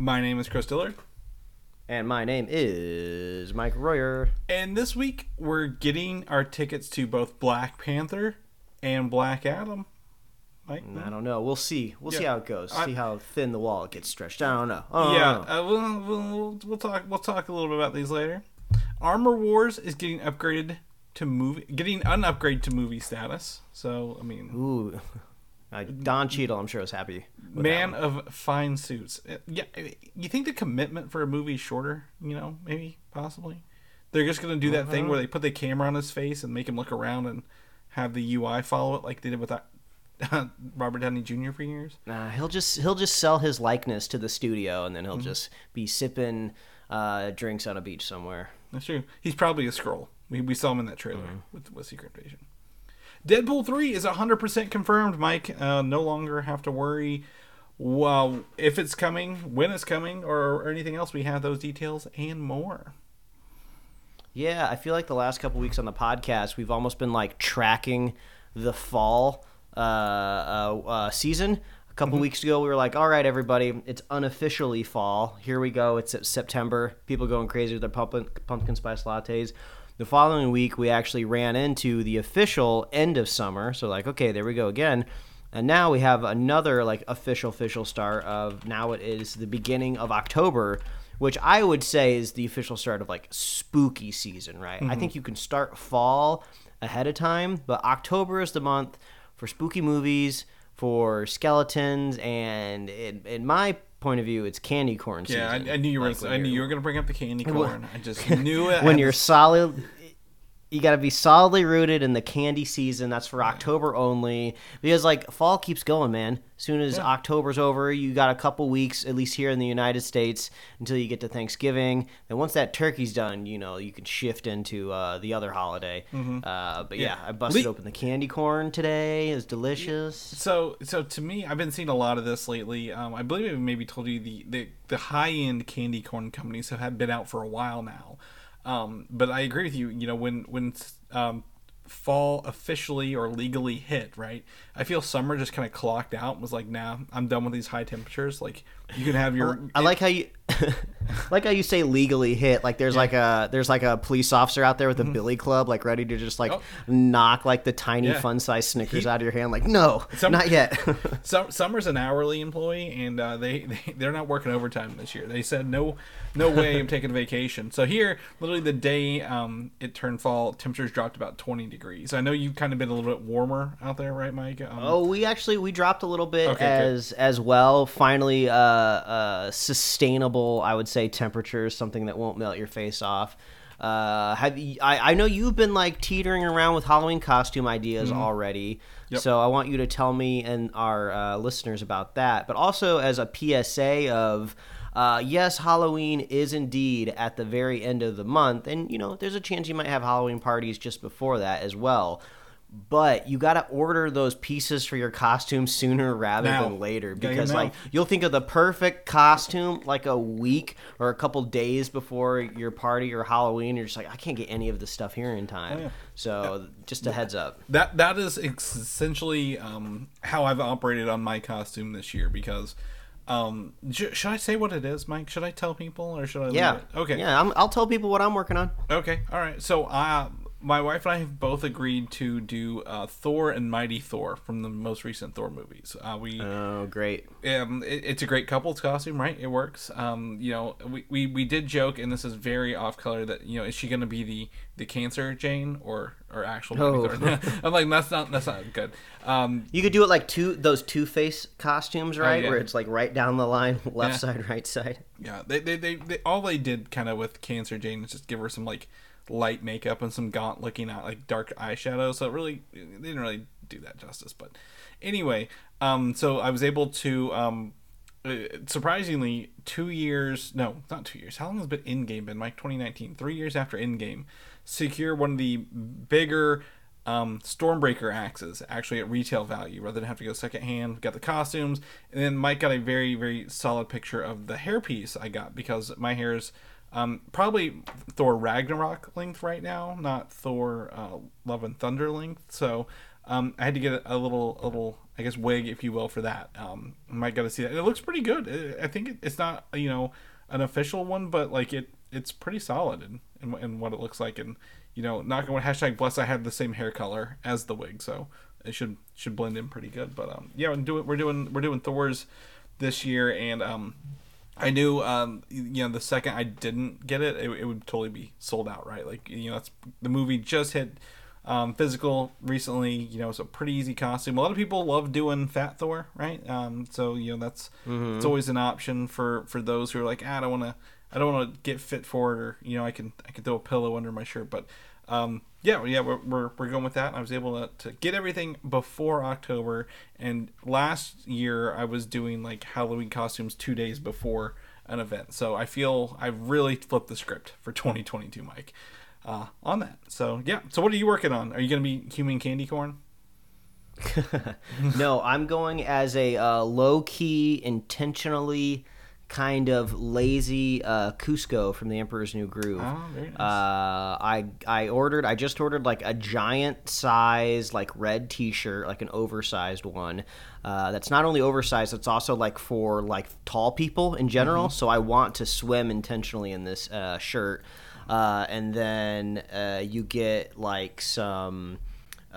My name is Chris Dillard, And my name is Mike Royer. and this week we're getting our tickets to both Black Panther and Black Adam. Mike? I don't know. We'll see. We'll see how it goes. I- see how thin the wall gets stretched. I don't know. Don't yeah, uh, we'll, we'll, we'll talk. We'll talk a little bit about these later. Armor Wars is getting upgraded to movie, getting an upgrade to movie status. So I mean, Ooh. Uh, Don Cheadle, I'm sure, is happy. man of fine suits. Uh, Yeah, you think the commitment for a movie is shorter? You know, maybe, possibly. They're just gonna do that thing where they put the camera on his face and make him look around and have the UI follow it, like they did with that Robert Downey Jr. for years. Nah, he'll just he'll just sell his likeness to the studio, and then Mm-hmm. he'll just be sipping uh, drinks on a beach somewhere. That's true. He's probably a scroll. We, we saw him in that trailer Mm-hmm. with, with Secret Invasion. Deadpool 3 is 100% confirmed, Mike. Uh, no longer have to worry well, if it's coming, when it's coming, or, or anything else. We have those details and more. Yeah, I feel like the last couple weeks on the podcast, we've almost been like tracking the fall uh, uh, uh, season. A couple weeks ago, we were like, "All right, everybody, it's unofficially fall. Here we go. It's September. People going crazy with their pumpkin, pumpkin spice lattes." The following week, we actually ran into the official end of summer. So, like, okay, there we go again. And now we have another like official official start of now it is the beginning of October, which I would say is the official start of like spooky season, right? I mm-hmm. think you can start fall ahead of time, but October is the month for spooky movies, for skeletons, and in, in my point of view, it's candy corn season. Yeah, I, I knew you were. Like, I knew you're- were going to bring up the candy corn. I just knew it. When you're solid you got to be solidly rooted in the candy season. That's for october only. Because like fall keeps going man. As soon as october's over you got a couple weeks at least here in the united states until you get to thanksgiving. And once that turkey's done you know you can shift into uh, the other holiday. Uh, but yeah, i busted Le- open the candy corn today. It's delicious. So, so to me, I've been seeing a lot of this lately. Um, I believe I maybe told you the, the, the high end candy corn companies have been out for a while now. Um, but I agree with you. You know, when when um, fall officially or legally hit, right? I feel summer just kind of clocked out and was like, nah, I'm done with these high temperatures. Like, you can have your. I like how you like how you say legally hit. Like there's like a there's like a police officer out there with a billy club, like ready to just like Oh. knock like the tiny Yeah. fun size Snickers out of your hand. Like no, Some- not yet. Sum- Summer's an hourly employee, and uh, they, they they're not working overtime this year. They said no, no way I'm taking a vacation. So here, literally the day um, it turned fall, temperatures dropped about 20 degrees. I know you've kind of been a little bit warmer out there, right, Mike? Um, oh, we actually we dropped a little bit Okay, good. as as well. Finally, uh, uh, sustainable. I would say temperatures, something that won't melt your face off. Uh, have you, I, I know you've been like teetering around with Halloween costume ideas already. Mm-hmm. Yep. So I want you to tell me and our uh, listeners about that, but also as a PSA of. Uh, yes, Halloween is indeed at the very end of the month, and you know there's a chance you might have Halloween parties just before that as well. But you got to order those pieces for your costume sooner rather Now. than later because like you'll think of the perfect costume like a week or a couple days before your party or Halloween. You're just like, I can't get any of this stuff here in time. Oh, yeah. So just a heads up. that that is essentially um, how I've operated on my costume this year because. Um, sh- should I say what it is, Mike? Should I tell people or should I? leave Yeah. it? Okay. Yeah, I'm, I'll tell people what I'm working on. Okay, all right. So, uh, my wife and I have both agreed to do uh, Thor and Mighty Thor from the most recent Thor movies. Uh, we Oh, great. um, it, it's a great couple's costume, right? It works. Um, you know, we, we, we did joke, and this is very off color. That you know, is she going to be the, the cancer Jane or or actual? Mighty Oh. Thor? I'm like, that's not that's not good. Um, You could do it like two those Two Face costumes, right? Oh, yeah. Where it's like right down the line, left Yeah. side, right side. yeah, they they, they, they all they did kind of with cancer Jane is just give her some like light makeup and some gaunt looking out like dark eyeshadow. So it really they didn't really do that justice. But anyway, um, so I was able to um, uh, surprisingly, two years, no, not two years. How long has been Endgame been? Mike, 2019, three years after Endgame, secure one of the bigger um, Stormbreaker axes actually at retail value rather than have to go secondhand. Got the costumes, and then Mike got a very, very solid picture of the hairpiece I got because my hair is um, probably Thor Ragnarok length right now, not Thor uh, Love and Thunder length. So um, I had to get a little, a little, I guess, wig, if you will, for that. Um, I might got to see that. It looks pretty good. I think it's not, you know, an official one, but like it, it's pretty solid in, in, in what it looks like. And you know, not going hashtag bless. I have the same hair color as the wig, so it should should blend in pretty good. But um, yeah, we're doing we're doing we're doing Thor's this year, and um, I knew um, you know, the second I didn't get it, it, it would totally be sold out, right? Like you know, that's the movie just hit um, physical recently. You know, it's a pretty easy costume. A lot of people love doing Fat Thor, right? Um, so you know, that's mm-hmm. it's always an option for for those who are like, ah, I don't want to. I don't want to get fit for it, or you know, I can I can throw a pillow under my shirt, but um, yeah, yeah, we're, we're, we're going with that. I was able to, to get everything before October, and last year I was doing like Halloween costumes two days before an event. So I feel I've really flipped the script for 2022, Mike, uh, on that. So yeah. So what are you working on? Are you going to be human candy corn? no, I'm going as a uh, low key, intentionally kind of lazy uh, Kuzco from the Emperor's New Groove. Oh, nice. Uh, I I ordered. I just ordered like a giant size like red T-shirt, like an oversized one. Uh, that's not only oversized, it's also like for like tall people in general. Mm-hmm. So I want to swim intentionally in this uh, shirt, uh, and then uh, you get like some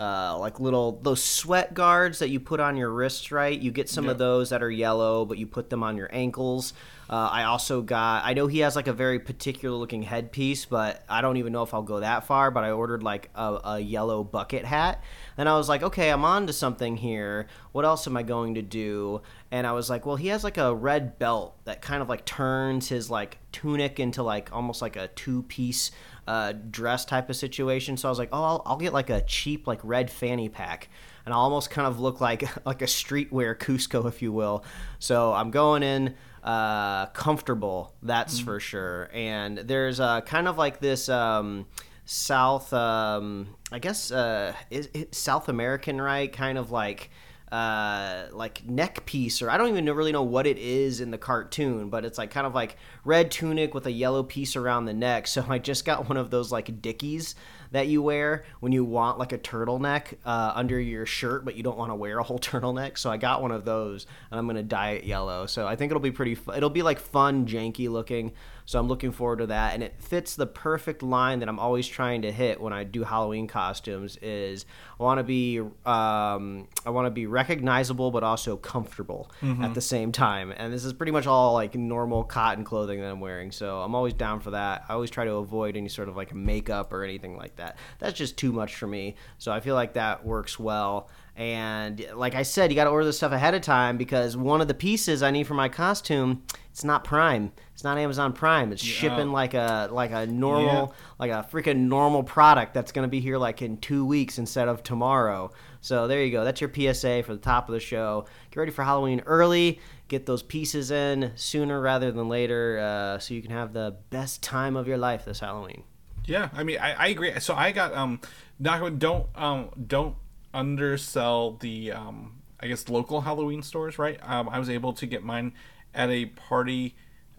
uh, like little those sweat guards that you put on your wrists, right? You get some yep. of those that are yellow, but you put them on your ankles. Uh, I also got. I know he has like a very particular looking headpiece, but I don't even know if I'll go that far. But I ordered like a, a yellow bucket hat, and I was like, okay, I'm on to something here. What else am I going to do? And I was like, well, he has like a red belt that kind of like turns his like tunic into like almost like a two piece uh, dress type of situation. So I was like, oh, I'll, I'll get like a cheap like red fanny pack and I'll almost kind of look like like a streetwear Kuzco, if you will. So I'm going in uh, comfortable, that's mm-hmm. for sure. And there's uh, kind of like this um, South, um, I guess, uh, is, South American, right? Kind of like uh, like neck piece, or I don't even really know what it is in the cartoon, but it's like kind of like red tunic with a yellow piece around the neck. So I just got one of those like dickies that you wear when you want like a turtleneck uh, under your shirt, but you don't want to wear a whole turtleneck. So I got one of those, and I'm gonna dye it yellow. So I think it'll be pretty. Fu- it'll be like fun, janky looking. So I'm looking forward to that, and it fits the perfect line that I'm always trying to hit when I do Halloween costumes. Is I want to be um, I want to be recognizable but also comfortable mm-hmm. at the same time, and this is pretty much all like normal cotton clothing that I'm wearing. So I'm always down for that. I always try to avoid any sort of like makeup or anything like that. That's just too much for me. So I feel like that works well. And like I said, you got to order this stuff ahead of time because one of the pieces I need for my costume, it's not Prime. It's not Amazon Prime. It's yeah. shipping like a like a normal yeah. like a freaking normal product that's going to be here like in 2 weeks instead of tomorrow. So there you go. That's your PSA for the top of the show. Get ready for Halloween early. Get those pieces in sooner rather than later uh, so you can have the best time of your life this Halloween. Yeah, I mean, I, I agree. So I got um, not don't um, don't undersell the um, I guess local Halloween stores, right? Um, I was able to get mine at a party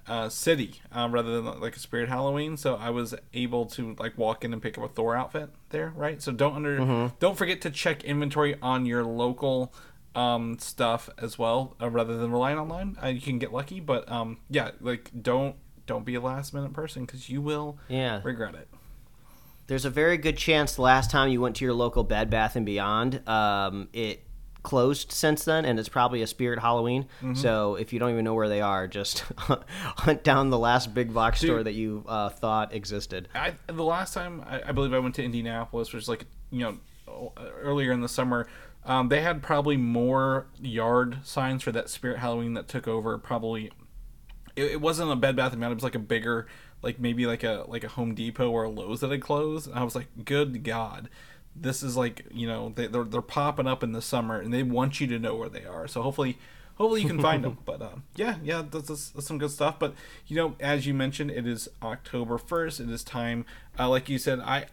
uh, city um, rather than like a spirit Halloween, so I was able to like walk in and pick up a Thor outfit there, right? So don't under mm-hmm. don't forget to check inventory on your local um, stuff as well, uh, rather than relying online. Uh, you can get lucky, but um, yeah, like don't don't be a last minute person because you will yeah regret it there's a very good chance the last time you went to your local Bed Bath and Beyond, um, it closed since then, and it's probably a Spirit Halloween. Mm-hmm. So if you don't even know where they are, just hunt down the last big box Dude, store that you uh, thought existed. I, the last time I, I, believe I went to Indianapolis, which was like you know earlier in the summer. Um, they had probably more yard signs for that Spirit Halloween that took over. Probably, it, it wasn't a Bed Bath and Beyond. It was like a bigger like maybe like a like a Home Depot or a Lowe's that had closed. And I was like, good God, this is like you know they, they're they're popping up in the summer and they want you to know where they are. So hopefully hopefully you can find them. But um, yeah, yeah, that's, that's, that's some good stuff. But you know, as you mentioned, it is October first. It is time, uh, like you said, I.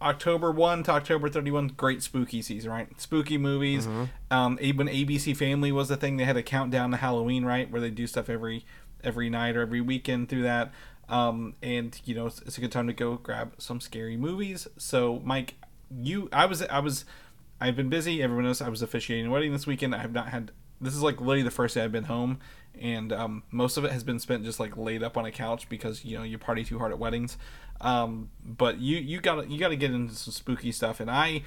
October 1 to October 31, great spooky season, right? Spooky movies. Um, a- when ABC Family was the thing, they had a countdown to Halloween, right? Where they do stuff every every night or every weekend through that. Um, and you know, it's, it's a good time to go grab some scary movies. So, Mike, you, I was, I was, I've been busy. Everyone knows I was officiating a wedding this weekend. I have not had. This is like literally the first day I've been home, and um, most of it has been spent just like laid up on a couch because you know you party too hard at weddings. Um, but you you got you got to get into some spooky stuff, and I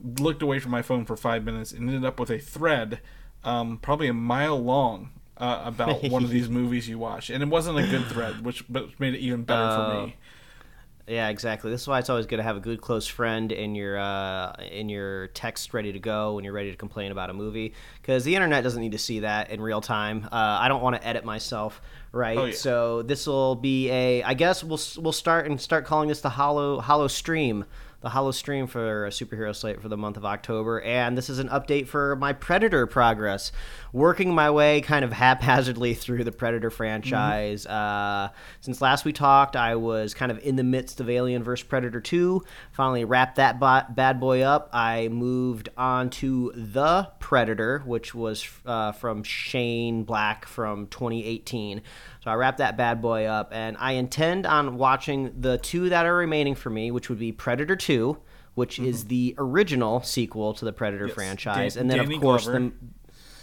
looked away from my phone for five minutes and ended up with a thread, um, probably a mile long. Uh, about one of these movies you watch, and it wasn't a good thread, which but made it even better for me. Yeah, exactly. This is why it's always good to have a good close friend in your uh, in your text ready to go when you're ready to complain about a movie because the internet doesn't need to see that in real time. Uh, I don't want to edit myself, right? Oh, yeah. So this will be a. I guess we'll we'll start and start calling this the hollow hollow stream. The hollow stream for a superhero slate for the month of October, and this is an update for my Predator progress. Working my way kind of haphazardly through the Predator franchise. Uh, since last we talked, I was kind of in the midst of Alien vs. Predator 2. Finally wrapped that bad boy up. I moved on to The Predator, which was uh, from Shane Black from 2018. So I wrapped that bad boy up, and I intend on watching the two that are remaining for me, which would be Predator 2, which is mm-hmm. the original sequel to the Predator Yes. franchise, Dan- and then Danny of course Glover. the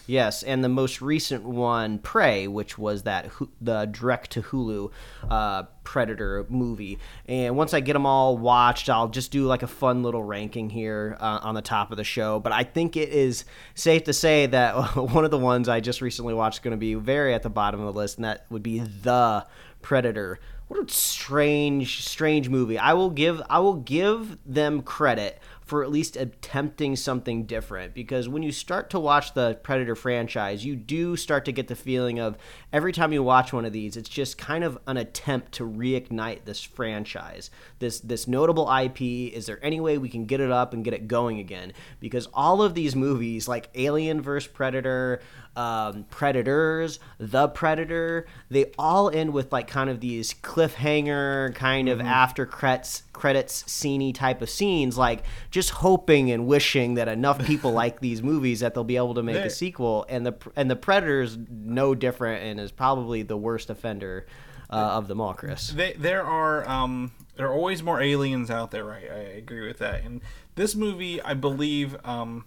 Yes, and the most recent one, Prey, which was that the direct to Hulu uh, Predator movie. And once I get them all watched, I'll just do like a fun little ranking here uh, on the top of the show. But I think it is safe to say that one of the ones I just recently watched is going to be very at the bottom of the list, and that would be The Predator. What a strange, strange movie. I will give I will give them credit for at least attempting something different because when you start to watch the Predator franchise, you do start to get the feeling of every time you watch one of these, it's just kind of an attempt to reignite this franchise. This this notable IP, is there any way we can get it up and get it going again? Because all of these movies like Alien vs Predator, um, Predators, The Predator, they all end with like kind of these cliffhanger kind of after credits credits sceney type of scenes, like just hoping and wishing that enough people like these movies that they'll be able to make a sequel. And the and the Predators no different and is probably the worst offender uh, of them all, Chris. They, there are um, there are always more aliens out there. Right, I agree with that. And this movie, I believe, um,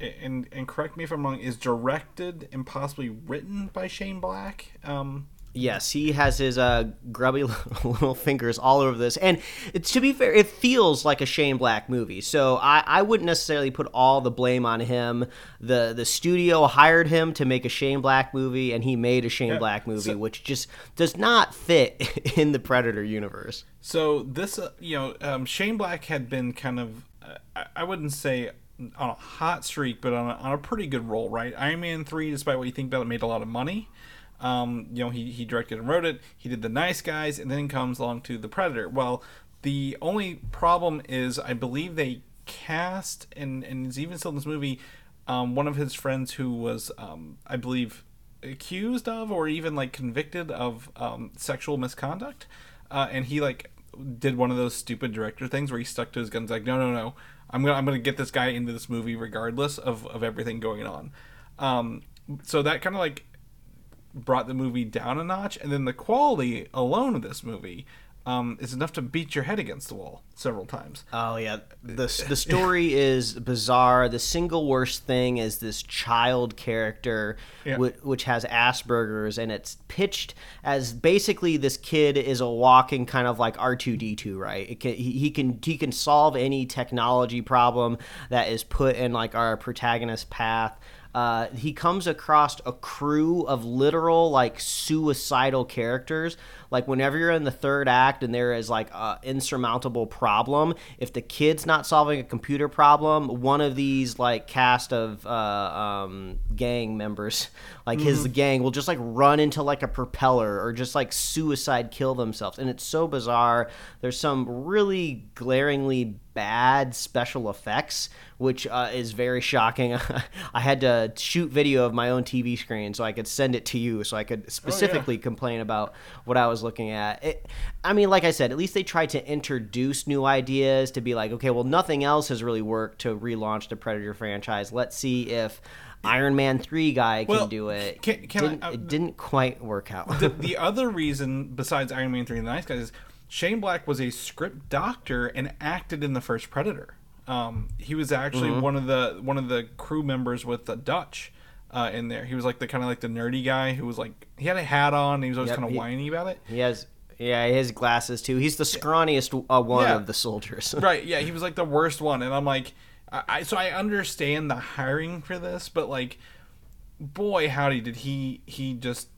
and and correct me if I'm wrong, is directed and possibly written by Shane Black. Um, Yes, he has his uh, grubby little fingers all over this. And it, to be fair, it feels like a Shane Black movie. So I, I wouldn't necessarily put all the blame on him. The the studio hired him to make a Shane Black movie, and he made a Shane Yeah, Black movie, so- which just does not fit in the Predator universe. So this, uh, you know, um, Shane Black had been kind of, uh, I, I wouldn't say on a hot streak, but on a, on a pretty good roll, right? Iron Man three, despite what you think about it, made a lot of money. Um, you know, he he directed and wrote it. He did the Nice Guys, and then comes along to the Predator. Well, the only problem is, I believe they cast and and is even still in this movie, um, one of his friends who was, um, I believe, accused of or even like convicted of um, sexual misconduct, uh, and he like did one of those stupid director things where he stuck to his guns like no no no I'm gonna I'm gonna get this guy into this movie regardless of of everything going on. Um, so that kind of like brought the movie down a notch, and then the quality alone of this movie um, is enough to beat your head against the wall several times. Oh yeah, the the story is bizarre. The single worst thing is this child character, Yeah. whi- which has Asperger's, and it's pitched as basically this kid is a walking kind of like R two D two, right? It can, he, he can he can solve any technology problem that is put in like our protagonist path. Uh, he comes across a crew of literal like suicidal characters like whenever you're in the third act and there is like a insurmountable problem if the kid's not solving a computer problem one of these like cast of uh, um, gang members like his gang will just like run into like a propeller or just like suicide kill themselves. And it's so bizarre. There's some really glaringly bad special effects, which uh, is very shocking. I had to shoot video of my own TV screen so I could send it to you, so I could specifically complain about what I was looking at. It, I mean, like I said, at least they tried to introduce new ideas to be like, okay, well, nothing else has really worked to relaunch the Predator franchise. Let's see if. Iron Man three guy can Well, do it. can- can Didn't- uh, it didn't quite work out. the, the other reason besides Iron Man 3 and the Nice Guys is Shane Black was a script doctor and acted in the first Predator. Um, he was actually Mm-hmm. one of the one of the crew members with the Dutch uh, in there. He was like the kind of like the nerdy guy who was like he had a hat on. And he was always Yep, kind of he- whiny about it. He has, yeah, he has glasses too. He's the scrawniest uh, one Yeah. of the soldiers. right yeah he was like the worst one and i'm like I, I so i understand the hiring for this but like boy howdy did he he just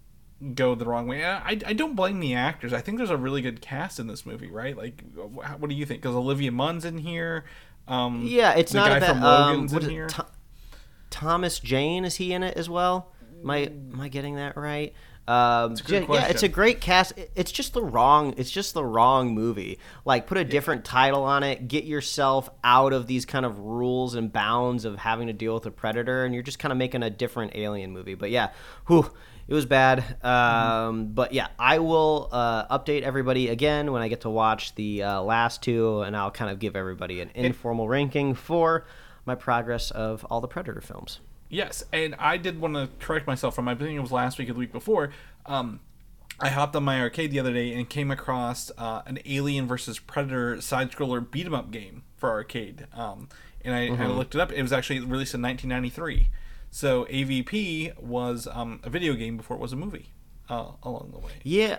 go the wrong way And I, I don't blame the actors i think there's a really good cast in this movie right like wh- what do you think because olivia munn's in here um Yeah, it's the not guy a bad. from Um, logan's what in is it, here Thomas Jane is he in it as well? Am I am I getting that right? Um, yeah, yeah, it's a great cast. It's just the wrong. It's just the wrong movie. Like, put a different title on it. Get yourself out of these kind of rules and bounds of having to deal with a predator, and you're just kind of making a different alien movie. But yeah, whew, it was bad. Um, But yeah, I will uh, update everybody again when I get to watch the uh, last two, and I'll kind of give everybody an informal ranking for my progress of all the Predator films. Yes, and I did want to correct myself from I think it was last week or the week before. Um, I hopped on my arcade the other day and came across uh, an Alien versus Predator side scroller beat 'em up game for arcade. Um, and I, I looked it up. It was actually released in 1993. So AVP was um, a video game before it was a movie uh, along the way. Yeah,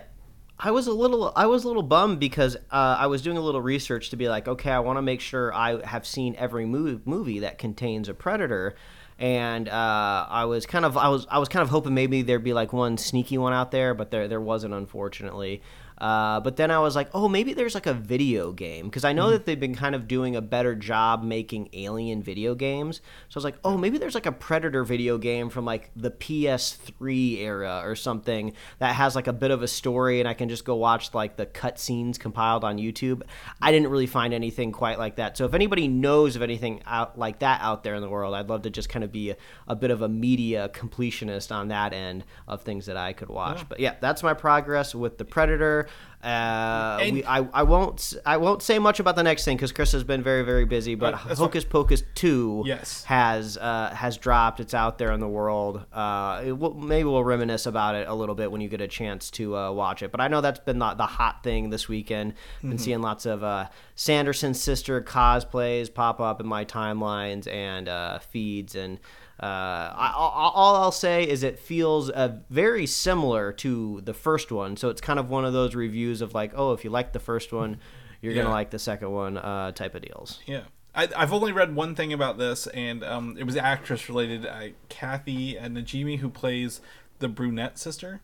I was a little I was a little bummed because uh, I was doing a little research to be like, okay, I want to make sure I have seen every movie movie that contains a predator. And uh, I was kind of I was I was kind of hoping maybe there'd be like one sneaky one out there, but there there wasn't unfortunately. Uh, but then I was like, oh, maybe there's like a video game because I know that they've been kind of doing a better job making Alien video games. So I was like, oh, maybe there's like a Predator video game from like the PS3 era or something that has like a bit of a story, and I can just go watch like the cutscenes compiled on YouTube. I didn't really find anything quite like that. So if anybody knows of anything out like that out there in the world, I'd love to just kind of be a, a bit of a media completionist on that end of things that I could watch. But yeah, that's my progress with the Predator. Uh, we, I, I won't I won't say much about the next thing because Chris has been very very busy. But Uh, that's fine. Hocus Pocus two Yes. has uh, has dropped. It's out there in the world. Uh, will, maybe we'll reminisce about it a little bit when you get a chance to uh, watch it. But I know that's been the, the hot thing this weekend. Been Mm-hmm. seeing lots of uh, Sanderson sister cosplays pop up in my timelines and uh, feeds and. Uh, I, all, all I'll say is it feels uh, very similar to the first one, so it's kind of one of those reviews of like, oh, if you like the first one, you're Yeah. gonna like the second one, uh, type of deals. Yeah. I, I've only read one thing about this, and um, it was actress related. Uh, Kathy uh, Najimy, who plays the brunette sister.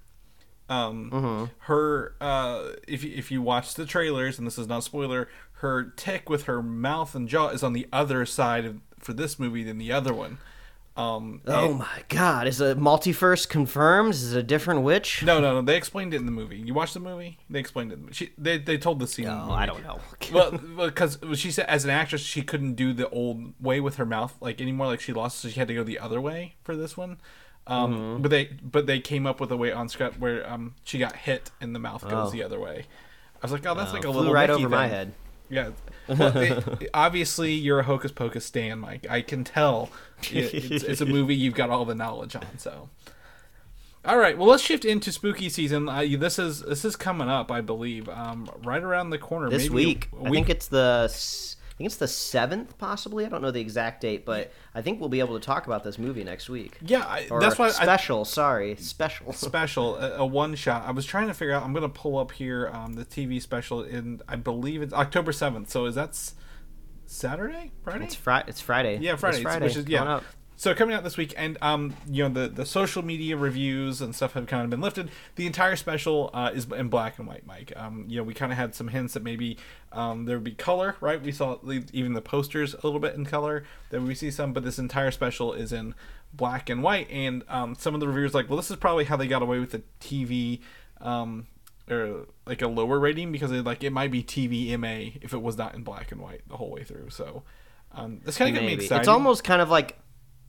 Um, Mm-hmm. Her, uh, if you, if you watch the trailers, and this is not a spoiler, her tick with her mouth and jaw is on the other side of, for this movie than the other one. Um, Oh and- my god, is a multiverse confirmed? Is it a different witch? no, no, no. They explained it in the movie. You watched the movie? They explained it. She, they, they told the scene. in the Oh. I don't know. well, because she said as an actress she couldn't do the old way with her mouth like anymore. Like she lost, so she had to go the other way for this one. Um, Mm-hmm. But they but they came up with a way on script where um she got hit and the mouth goes Oh. the other way. I was like, oh, that's like a little right over my head. Yeah. Well, it, obviously, you're a Hocus Pocus stan, Mike. I can tell. It, it's, it's a movie you've got all the knowledge on. So, all right. Well, let's shift into spooky season. Uh, this is this is coming up, I believe, um, right around the corner. This maybe week, a I think it's the think it's the seventh, possibly. I don't know the exact date, but I think we'll be able to talk about this movie next week. yeah. I, Or that's why I, special. sorry, special. special a, a one shot. I was trying to figure out. I'm gonna pull up here um, the TV special, and I believe it's October seventh. So is that Saturday, Friday? It's Friday. It's Friday. Yeah, It's Friday, Friday. which is yeah. So coming out this week, and um, you know the the social media reviews and stuff have kind of been lifted. The entire special uh, is in black and white, Mike. Um, you know we kind of had some hints that maybe um, there would be color, right? We saw even the posters a little bit in color. Then we see some, but this entire special is in black and white. And um, some of the reviewers like, well, this is probably how they got away with the TV. Um, or like a lower rating because it like it might be TVMA if it was not in black and white the whole way through. So um, it's kind of getting me Maybe. excited. It's almost kind of like,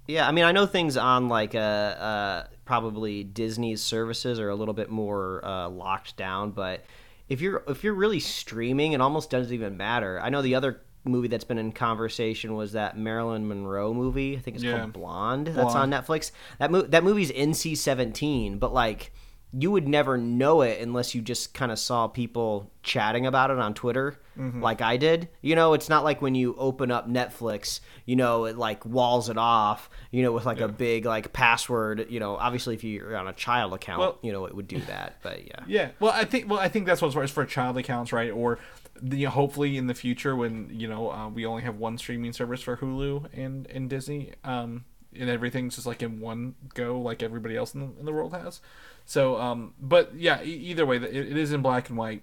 yeah. I mean, I know things on like uh, uh, probably Disney's services are a little bit more uh, locked down, but if you're if you're really streaming, it almost doesn't even matter. I know the other movie that's been in conversation was that Marilyn Monroe movie. I think it's Yeah. called Blonde. That's on Netflix. That mo- that movie's NC seventeen, but like. You would never know it unless you just kind of saw people chatting about it on Twitter, Mm-hmm. like I did. You know, it's not like when you open up Netflix, you know, it like walls it off, you know, with like a big like password. You know, obviously if you're on a child account, Well- you know, it would do that. But yeah, Yeah, well, I think well, I think that's what's for, for child accounts, right? Or you know, hopefully in the future when you know uh, we only have one streaming service for Hulu and and Disney, um, and everything's just like in one go, like everybody else in the, in the world has. So, um, but yeah, e- either way, it, it is in black and white.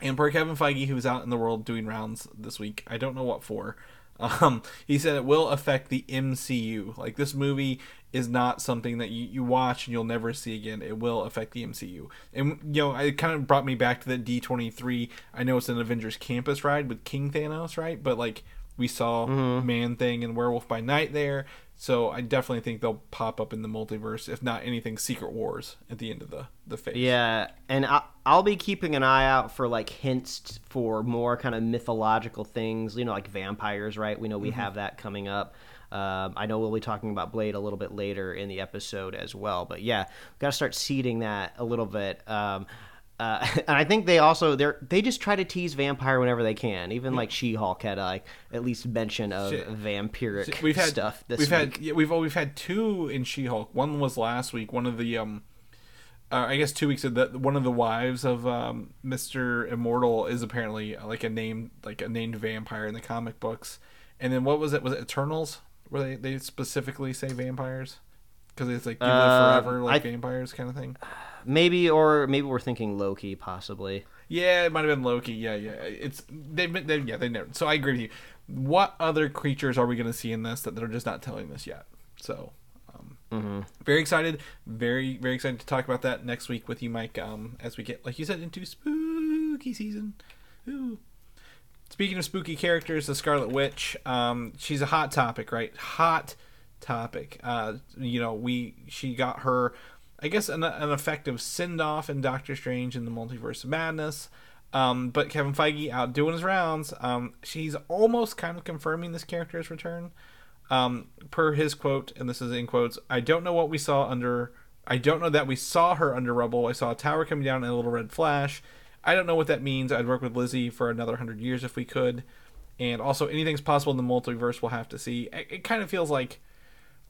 And per Kevin Feige, who's out in the world doing rounds this week, I don't know what for. Um, he said it will affect the MCU. Like this movie is not something that you, you watch and you'll never see again. It will affect the MCU. And you know, it kind of brought me back to that D twenty three. I know it's an Avengers campus ride with King Thanos, right? But like we saw Man Thing and Werewolf by Night there. So I definitely think they'll pop up in the multiverse, if not anything, Secret Wars at the end of the the phase. yeah, and I, I'll be keeping an eye out for like hints for more kind of mythological things. You know, like vampires, right? We know we have that coming up. Um, I know we'll be talking about Blade a little bit later in the episode as well. But yeah, got to start seeding that a little bit. Um, uh, and I think they also they they just try to tease vampire whenever they can. Even like She-Hulk had like at least mention of Shit. vampiric we've had stuff this we've week. had yeah, we've we've had two in She-Hulk. One was last week. One of the um, uh, I guess two weeks of that. One of the wives of um, Mister Immortal is apparently uh, like a named like a named vampire in the comic books. And then what was it? Was it Eternals? Where they they specifically say vampires because it's like you live Uh, forever like I- vampires kind of thing. maybe or maybe we're thinking Loki possibly. Yeah, it might have been Loki. Yeah, yeah. It's they've been they, yeah they never. So I agree with you. What other creatures are we going to see in this that they're just not telling us yet? So, um, very excited, very very excited to talk about that next week with you, Mike. Um, as we get like you said into spooky season. Ooh. Speaking of spooky characters, the Scarlet Witch. Um, she's a hot topic, right? Hot topic. Uh, you know, we she got her, I guess, an, an effective send off in Doctor Strange in the Multiverse of Madness. Um, but Kevin Feige out doing his rounds. Um, she's almost kind of confirming this character's return. Um, per his quote, and this is in quotes, I don't know what we saw under. I don't know that we saw her under rubble. I saw a tower coming down and a little red flash. I don't know what that means. I'd work with Lizzie for another hundred years if we could. And also, anything's possible in the multiverse. We'll have to see. It, it kind of feels like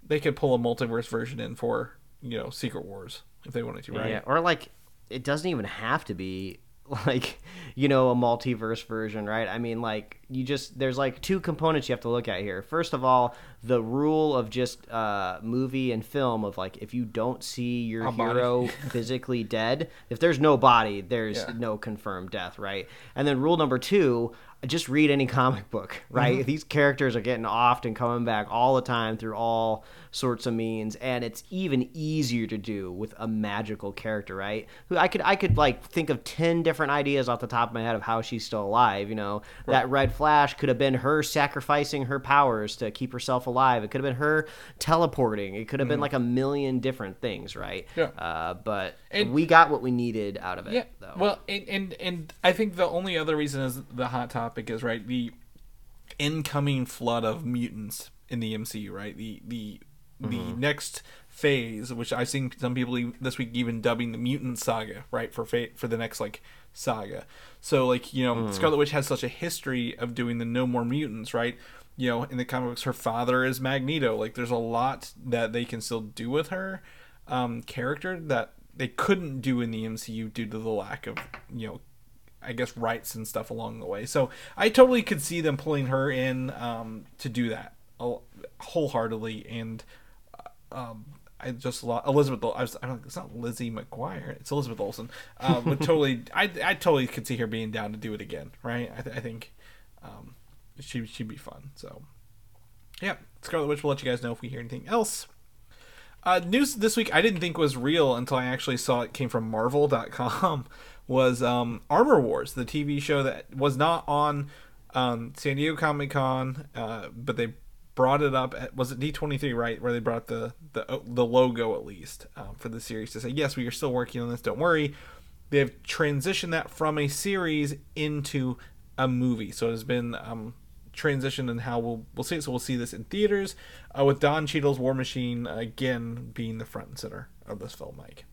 they could pull a multiverse version in for you know Secret Wars if they wanted to, right? Yeah, or like it doesn't even have to be like you know a multiverse version, right? I mean, like you just there's like two components you have to look at here. First of all, the rule of just uh, movie and film of like if you don't see your A hero physically dead, if there's no body, there's Yeah. no confirmed death, right? And then rule number two. Just read any comic book, right? Mm-hmm. These characters are getting offed and coming back all the time through all sorts of means, and it's even easier to do with a magical character, right? Who I could I could like think of ten different ideas off the top of my head of how she's still alive. You know, that red flash could have been her sacrificing her powers to keep herself alive. It could have been her teleporting. It could have been like a million different things, right? Mm-hmm. Yeah. Uh, but And- we got what we needed out of it. Yeah. Though. Well, and, and and I think the only other reason is the hot topic is right the incoming flood of mutants in the MCU, right? The the the next phase, which I've seen some people this week even dubbing the mutant saga, right? For fa- for the next like saga. So like you know, Scarlet Witch has such a history of doing the no more mutants, right? You know, in the comic books, her father is Magneto. Like, there's a lot that they can still do with her um, character that they couldn't do in the MCU due to the lack of, you know, I guess rights and stuff along the way. So I totally could see them pulling her in um, to do that wholeheartedly. And um, I just lo- Elizabeth. I, was, I don't. It's not Lizzie McGuire. It's Elizabeth Olsen. Um, but totally, I I totally could see her being down to do it again. Right. I, th- I think um, she she'd be fun. So yeah, Scarlet Witch. We'll let you guys know if we hear anything else. Uh, news this week I didn't think was real until I actually saw it came from Marvel.com. was um, Armor Wars, the TV show that was not on um, San Diego Comic Con, uh, but they brought it up. At, was it D twenty three right where they brought the the the logo at least um, for the series to say yes we are still working on this. Don't worry. They've transitioned that from a series into a movie, so it has been um, transitioned and how we'll we'll see it. So we'll see this in theaters uh, with Don Cheadle's War Machine again being the front and center of this film, Mike.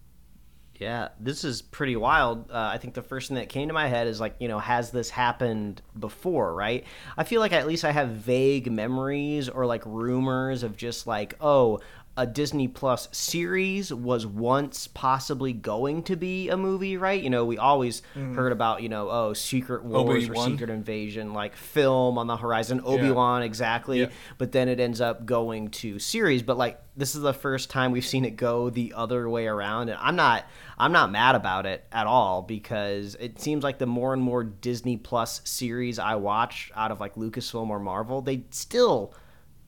Yeah, this is pretty wild. Uh, I think the first thing that came to my head is like, you know, has this happened before, right? I feel like at least I have vague memories or like rumors of just like, oh, a Disney Plus series was once possibly going to be a movie, right? You know, we always mm-hmm. heard about, you know, oh, Secret Wars or Obi-Wan. Secret Invasion, like film on the horizon, Obi Wan, exactly. Yeah. But then it ends up going to series. But like, this is the first time we've seen it go the other way around, and I'm not, I'm not mad about it at all because it seems like the more and more Disney Plus series I watch out of like Lucasfilm or Marvel, they still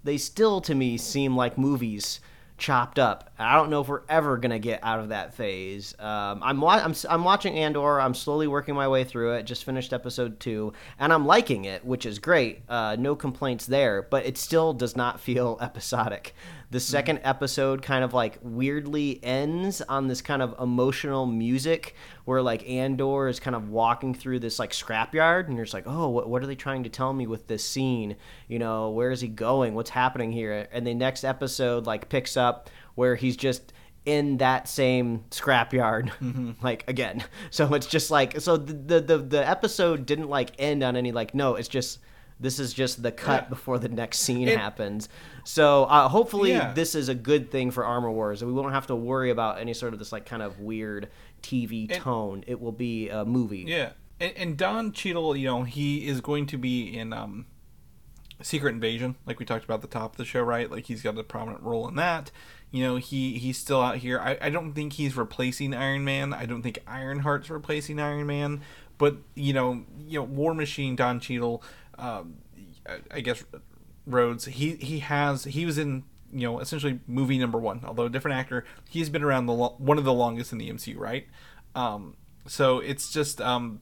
they still to me seem like movies chopped up. I don't know if we're ever gonna get out of that phase. Um, I'm, wa- I'm I'm watching Andor. I'm slowly working my way through it. Just finished episode two, and I'm liking it, which is great. Uh, no complaints there. But it still does not feel episodic. The second episode kind of like weirdly ends on this kind of emotional music where like Andor is kind of walking through this like scrapyard and you're just like, oh, what, what are they trying to tell me with this scene? You know, where is he going? What's happening here? And the next episode like picks up where he's just in that same scrapyard like again. So it's just like so the, the the the episode didn't like end on any like no it's just this is just the cut Yeah. before the next scene It- happens. So uh, hopefully Yeah. this is a good thing for armor wars and we won't have to worry about any sort of this like kind of weird tv tone. It will be a movie. Yeah, and, and Don Cheadle, you know, he is going to be in um, Secret Invasion, like we talked about at the top of the show, right? Like he's got a prominent role in that. You know, he he's still out here. I, I don't think he's replacing Iron Man. I don't think Ironheart's replacing Iron Man. But you know, you know, War Machine, Don Cheadle, um, I, I guess Rhodes. He he has he was in you know essentially movie number one, although a different actor. He's been around the lo- one of the longest in the MCU, right? Um, so it's just um,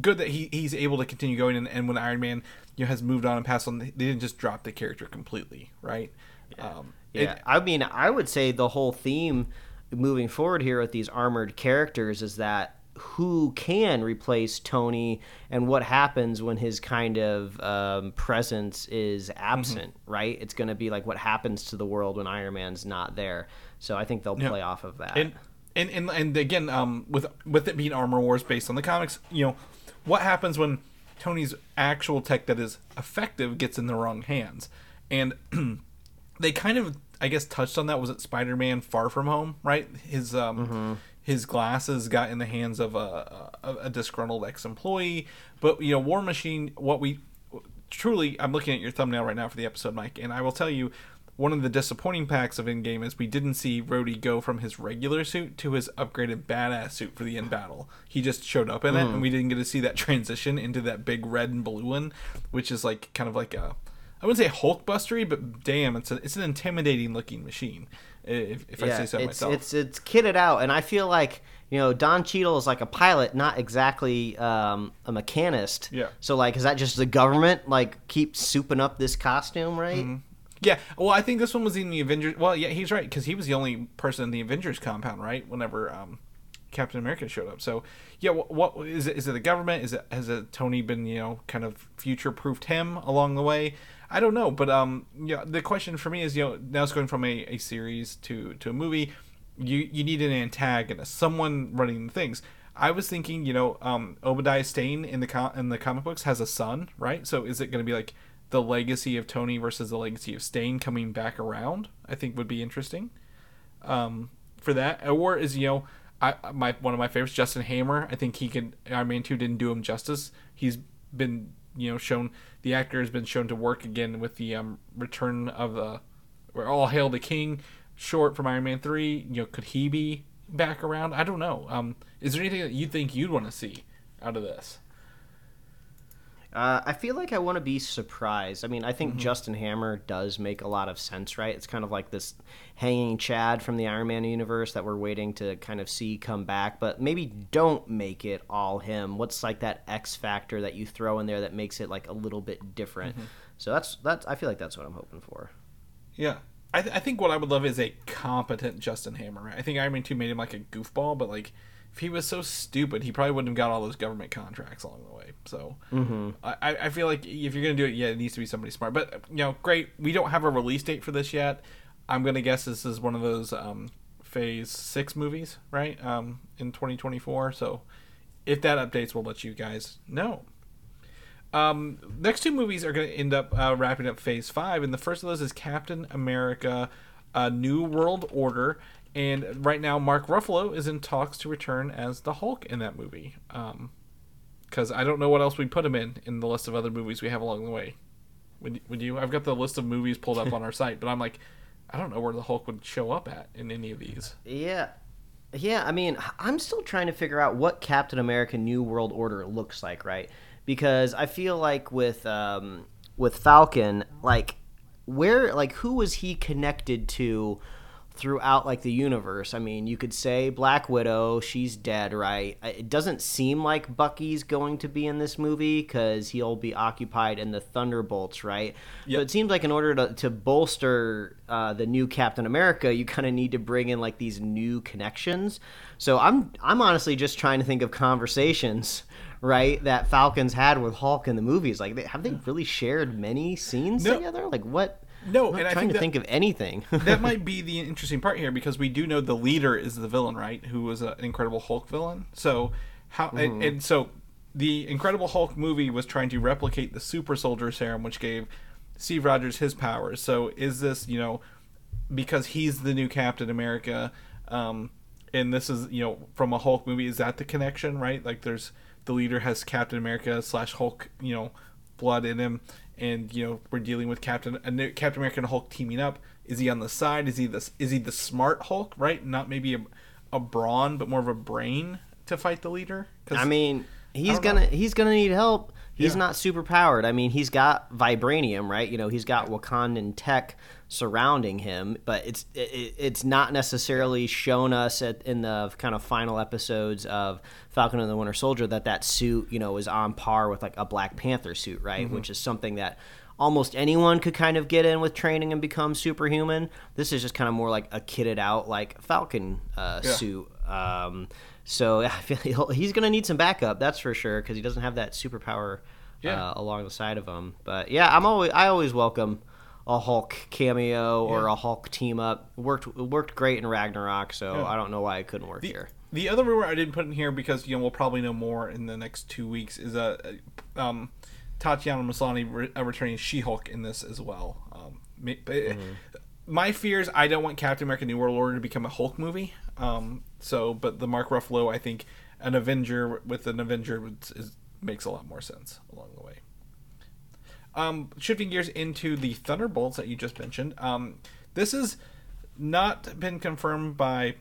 good that he, he's able to continue going and, and when Iron Man you know has moved on and passed on they didn't just drop the character completely right um Yeah, it- I mean, I would say the whole theme moving forward here with these armored characters is that who can replace Tony and what happens when his kind of um, presence is absent, right? It's going to be like what happens to the world when Iron Man's not there. So I think they'll play off of that. and, and and and again um with with it being armor wars based on the comics you know what happens when tony's actual tech that is effective gets in the wrong hands. And they kind of i guess touched on that. Was it spider-man far from home right? His um his glasses got in the hands of a, a, a disgruntled ex-employee. But you know war machine what we truly i'm looking at your thumbnail right now for the episode mike and i will tell you one of the disappointing packs of Endgame is we didn't see Rhodey go from his regular suit to his upgraded badass suit for the end battle. He just showed up in it, and we didn't get to see that transition into that big red and blue one, which is like kind of like a, I wouldn't say Hulkbustery, but damn, it's a, it's an intimidating looking machine. If, if I say so it's, myself. It's it's kitted out, and I feel like you know Don Cheadle is like a pilot, not exactly um, a mechanist. Yeah. So like, is that just the government like keep souping up this costume, right? Mm-hmm. Yeah, well, I think this one was in the Avengers. Well, yeah, he's right because he was the only person in the Avengers compound, right? Whenever um, Captain America showed up. So, yeah, what, what is it? Is it the government? Is it has it Tony been you know kind of future proofed him along the way? I don't know, but um, yeah, the question for me is you know now it's going from a, a series to to a movie. You you need an antagonist, someone running things. I was thinking, you know, um, Obadiah Stane in the com- in the comic books has a son, right? So is it going to be like the legacy of Tony versus the legacy of Stane coming back around? I think would be interesting um, for that. Or is you know, I my one of my favorites, Justin Hammer. I think he can. Iron Man two didn't do him justice. He's been you know shown the actor has been shown to work again with the um, return of the or all hail the king short from Iron Man three. You know, could he be back around? I don't know. Um, is there anything that you think you'd want to see out of this? Uh, I feel like I want to be surprised. I mean, I Mm-hmm. think Justin Hammer does make a lot of sense, right? It's kind of like this hanging Chad from the Iron Man universe that we're waiting to kind of see come back, but maybe don't make it all him. What's like that X factor that you throw in there that makes it like a little bit different? Mm-hmm. So that's that's. I feel like that's what I'm hoping for. Yeah. I, th- I think what I would love is a competent Justin Hammer. Right? I think Iron Man 2 made him like a goofball, but like if he was so stupid, he probably wouldn't have got all those government contracts along the way. So I, I feel like if you're going to do it, yeah, it needs to be somebody smart. But, you know, great. We don't have a release date for this yet. I'm going to guess this is one of those um, phase six movies, right? Um, in 2024. So if that updates, we'll let you guys know. Um, next two movies are going to end up uh, wrapping up Phase Five, and the first of those is Captain America: uh, New World Order. And right now, Mark Ruffalo is in talks to return as the Hulk in that movie. Because I don't know what else we put him in in the list of other movies we have along the way. Would, would you? I've got the list of movies pulled up on our site, but I'm like, I don't know where the Hulk would show up at in any of these. Yeah. Yeah, I mean, I'm still trying to figure out what Captain America New World Order looks like, right? Because I feel like with um, with Falcon, like where like who was he connected to throughout like the universe? I mean, you could say Black Widow, she's dead, right? It doesn't seem like Bucky's going to be in this movie cuz he'll be occupied in the Thunderbolts, right? Yep. But it seems like in order to, to bolster uh, the new Captain America, you kind of need to bring in like these new connections. So I'm I'm honestly just trying to think of conversations, right, that Falcons had with Hulk in the movies. Like, they, have they really shared many scenes No. together? Like, what? No, I'm and I trying think to that- think of anything. that might be the interesting part here because we do know the leader is the villain, right? Who was an Incredible Hulk villain. So how and, and so the Incredible Hulk movie was trying to replicate the Super Soldier Serum, which gave Steve Rogers his powers. So is this you know because he's the new Captain America, um, and this is you know from a Hulk movie? Is that the connection, right? Like there's the leader has Captain America slash Hulk, you know, blood in him, and you know we're dealing with Captain a new- Captain America and Hulk teaming up. Is he on the side? Is he the is he the smart Hulk, right? Not maybe a, a brawn, but more of a brain to fight the leader. 'Cause- I mean, he's don't gonna know. he's gonna need help. He's Yeah. not super powered. I mean, he's got vibranium, right? You know, he's got Wakandan tech surrounding him, but it's it, it's not necessarily shown us at, in the kind of final episodes of Falcon and the Winter Soldier that that suit, you know, is on par with like a Black Panther suit, right? Mm-hmm. Which is something that almost anyone could kind of get in with training and become superhuman. This is just kind of more like a kitted out like Falcon uh, Yeah. suit. Um, so I feel he'll, he's going to need some backup, that's for sure, because he doesn't have that superpower Yeah. uh, along the side of him. But yeah, I'm always I always welcome a Hulk cameo or a Hulk team up. Worked worked great in Ragnarok, so Yeah. I don't know why it couldn't work The, here. the other rumor I didn't put in here because you know we'll probably know more in the next two weeks is uh, um, Tatiana Maslany re- uh, returning She-Hulk in this as well. Um, ma- but- My fears I don't want Captain America: New World Order to become a Hulk movie. Um, so, but the Mark Ruffalo, I think an Avenger with an Avenger is, makes a lot more sense along the way. Um, shifting gears into the Thunderbolts that you just mentioned. Um, this has not been confirmed by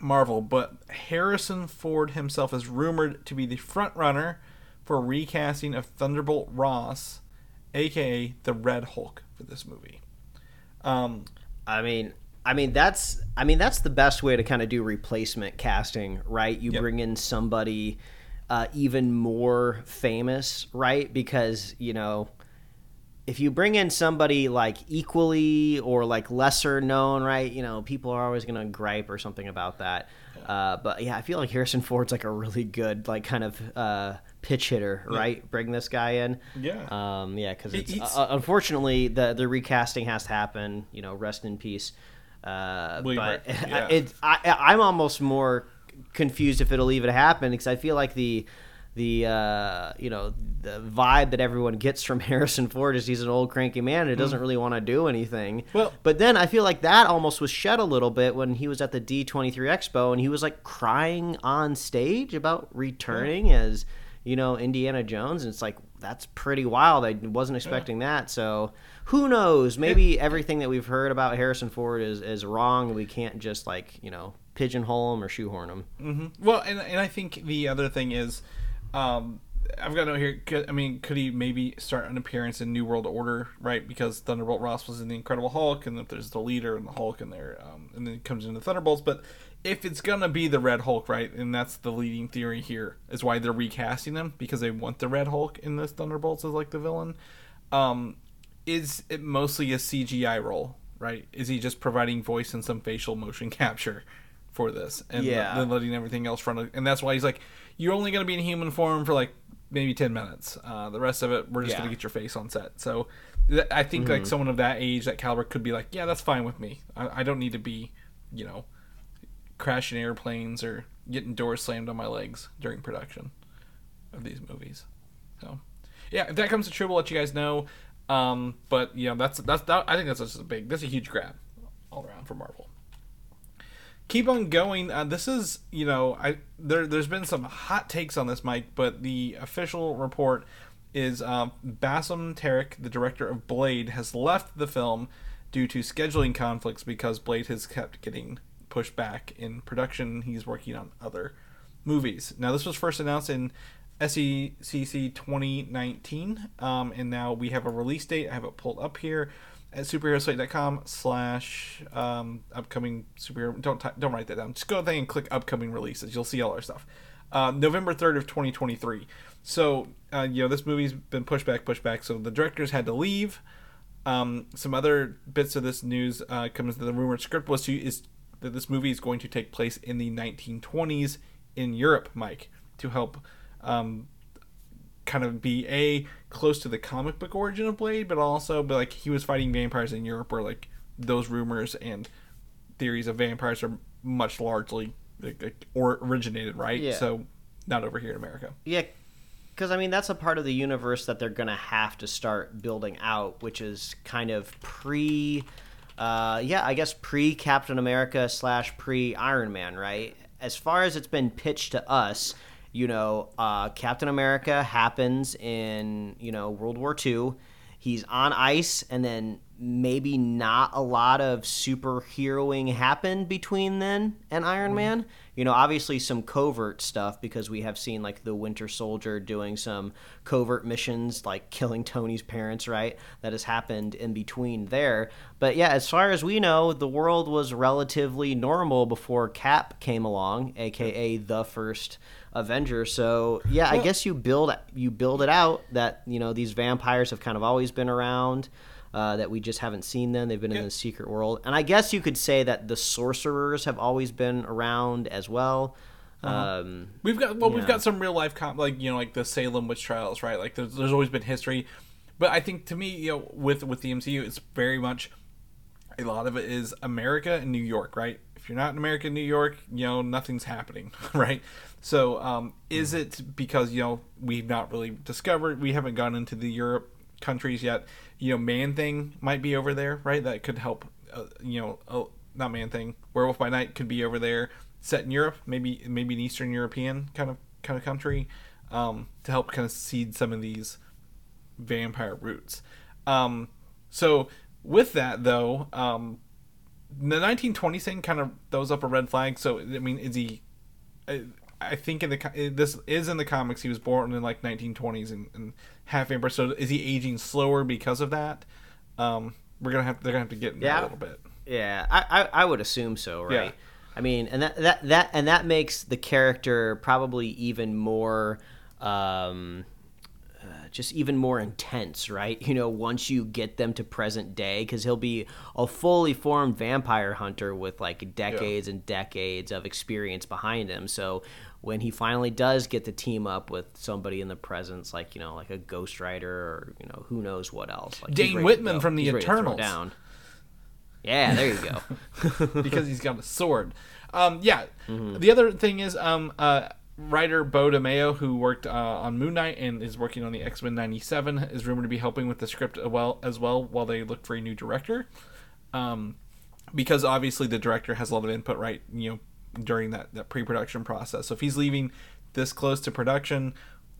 Marvel, but Harrison Ford himself is rumored to be the front runner for recasting of Thunderbolt Ross, aka the Red Hulk, for this movie. Um, I mean, I mean that's I mean that's the best way to kind of do replacement casting, right? You Yep. bring in somebody uh, even more famous, right? Because you know, if you bring in somebody like equally or like lesser known, right? You know, people are always gonna gripe or something about that. Uh, but yeah, I feel like Harrison Ford's like a really good like kind of uh, pitch hitter, right? Bring this guy in. Yeah. Um, yeah, because it's uh, unfortunately the the recasting has to happen. You know, rest in peace. Uh, but yeah. it, I, I'm almost more confused if it'll even happen because I feel like the the uh, you know the vibe that everyone gets from Harrison Ford is he's an old cranky man who doesn't really want to do anything. Well- but then I feel like that almost was shed a little bit when he was at the D23 Expo and he was like crying on stage about returning as you know Indiana Jones, and it's like that's pretty wild. I wasn't expecting that. So who knows? Maybe everything that we've heard about Harrison Ford is is wrong. We can't just like you know pigeonhole him or shoehorn him. Well, and and I think the other thing is, um, I've got no here. could- I mean, could he maybe start an appearance in New World Order, right? Because Thunderbolt Ross was in the Incredible Hulk, and if there's the leader and the Hulk in there, um, and then it comes into Thunderbolts. But if it's gonna be the Red Hulk, right, and that's the leading theory here, is why they're recasting them because they want the Red Hulk in this Thunderbolts as like the villain. Um, is it mostly a CGI role, right? Is he just providing voice and some facial motion capture for this, and Yeah. then letting everything else run? And that's why he's like, you're only gonna be in human form for like maybe 10 minutes. Uh, the rest of it, we're just Yeah. going to get your face on set. So th- I think like someone of that age, that caliber could be like, yeah, that's fine with me. I, I don't need to be, you know, crashing airplanes or getting doors slammed on my legs during production of these movies. So yeah, if that comes to true, we'll let you guys know. Um, but you know, that's, that's, that, I think that's just a big, that's a huge grab all around for Marvel keep on going. Uh, this is, you know, I there there's been some hot takes on this, Mike, but the official report is um, Bassam Tariq, the director of Blade, has left the film due to scheduling conflicts because Blade has kept getting pushed back in production. He's working on other movies. Now, this was first announced in SDCC 2019, um, and now we have a release date. I have it pulled up here at superheroslate.com slash um, upcoming superhero. Don't ty- don't write that down. Just go there and click upcoming releases. You'll see all our stuff. Uh, November 3rd of 2023. So, uh, you know, this movie's been pushed back, pushed back. So the directors had to leave. Um, some other bits of this news uh, comes to the rumored script was to, is that this movie is going to take place in the 1920s in Europe, Mike, to help um, kind of be a close to the comic book origin of Blade, but also be like he was fighting vampires in Europe, where like those rumors and theories of vampires are much largely like, like, or originated, right? Yeah. So not over here in America. Yeah, because I mean that's a part of the universe that they're gonna have to start building out, which is kind of pre, uh, yeah, I guess pre Captain America slash pre Iron Man, right? As far as it's been pitched to us, you know, uh, Captain America happens in you know World War II. He's on ice, and then maybe not a lot of superheroing happened between then and Iron Man. You know, obviously some covert stuff because we have seen like the Winter Soldier doing some covert missions, like killing Tony's parents, right? That has happened in between there. But yeah, as far as we know, the world was relatively normal before Cap came along, aka the first Avenger. So yeah, I guess you build you build it out that you know these vampires have kind of always been around. Uh, that we just haven't seen them. They've been in the secret world, and I guess you could say that the sorcerers have always been around as well. Um, We've got well, we've Yeah. got some real life com- like you know like the Salem witch trials, right? Like there's, there's always been history, but I think to me, you know, with with the MCU, it's very much a lot of it is America and New York, right? If you're not in America and New York, you know nothing's happening, right? So, um, is it because you know we've not really discovered, we haven't gone into the Europe countries yet? You know, Man Thing might be over there, right? That could help. Uh, you know, uh, not Man Thing, Werewolf by Night could be over there, set in Europe, maybe maybe an Eastern European kind of kind of country, um, to help kind of seed some of these vampire roots. Um, so with that though, um, the 1920s thing kind of throws up a red flag. So I mean, is he? I, think in the this is in the comics. He was born in like 1920s and, and half vampire. So is he aging slower because of that? Um, we're gonna have they're gonna have to get Yeah. a little bit. Yeah, I, I, I would assume so, right? Yeah. I mean, and that, that that and that makes the character probably even more, um, uh, just even more intense, right? You know, once you get them to present day, because he'll be a fully formed vampire hunter with like decades and decades of experience behind him. So when he finally does get to team up with somebody in the presence, like you know, like a Ghost Rider or you know, who knows what else, like Dane Whitman from the He's ready to throw Eternals. down. Yeah, there you go. because he's got a sword. Um, yeah. Mm-hmm. The other thing is, um, uh, writer Beau DeMayo, who worked uh, on Moon Knight and is working on the X Men '97, is rumored to be helping with the script as well, as well while they look for a new director. Um, because obviously the director has a lot of input, right? You know, during that that pre-production process. So if he's leaving this close to production,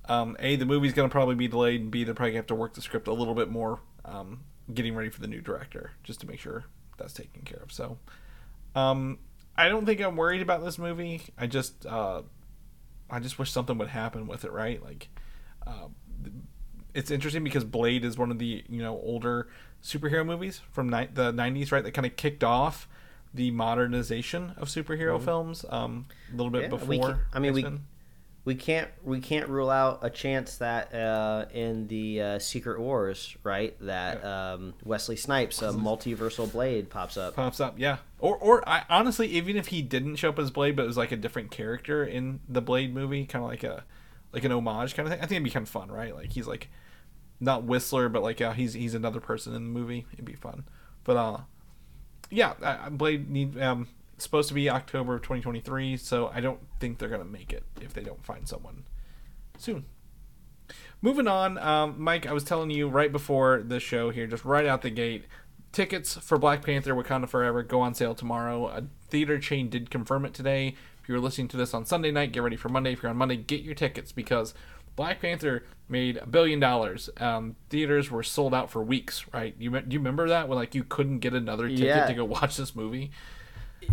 um, a the movie's going to probably be delayed, and b they're probably going to have to work the script a little bit more, um, getting ready for the new director, just to make sure that's taken care of. So. Um, I don't think I'm worried about this movie. I just, uh, I just wish something would happen with it, right? Like, uh, it's interesting because Blade is one of the you know older superhero movies from ni- the '90s, right? That kind of kicked off the modernization of superhero films um, a little bit Mm-hmm. Yeah, before. we can- I mean, we- X-Men. we can't we can't rule out a chance that uh, in the uh, Secret Wars, right, that um, Wesley Snipes, a multiversal blade, pops up. pops up, yeah. Or, or I honestly, even if he didn't show up as Blade, but it was like a different character in the Blade movie, kind of like a like an homage kind of thing. I think it'd be kind of fun, right? Like he's like not Whistler, but like uh, he's he's another person in the movie. It'd be fun. But uh, yeah, uh, Blade need um supposed to be October of 2023, so I don't think they're gonna make it if they don't find someone soon. Moving on, um, Mike, I was telling you right before the show here, just right out the gate, tickets for Black Panther Wakanda Forever go on sale tomorrow. A theater chain did confirm it today. If you're listening to this on Sunday night, get ready for Monday. If you're on Monday, get your tickets because Black Panther made a billion dollars. Um, theaters were sold out for weeks, right? You do you remember that when like you couldn't get another ticket Yeah. to go watch this movie?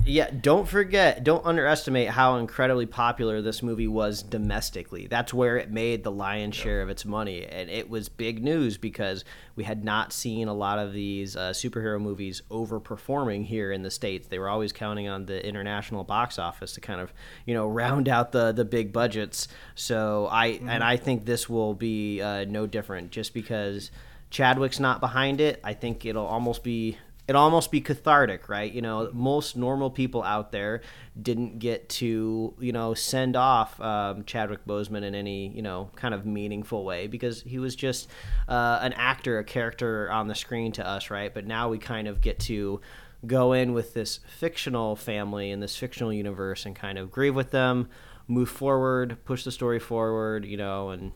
Yeah, don't forget, don't underestimate how incredibly popular this movie was domestically. That's where it made the lion's share of its money, and it was big news because we had not seen a lot of these uh, superhero movies overperforming here in the states. They were always counting on the international box office to kind of, you know, round out the the big budgets. So I and I think this will be uh, no different, just because Chadwick's not behind it. I think it'll almost be it'll almost be cathartic, right? You know, most normal people out there didn't get to, you know, send off um, Chadwick Boseman in any, you know, kind of meaningful way because he was just uh, an actor, a character on the screen to us, right? But now we kind of get to go in with this fictional family and this fictional universe and kind of grieve with them, move forward, push the story forward, you know, and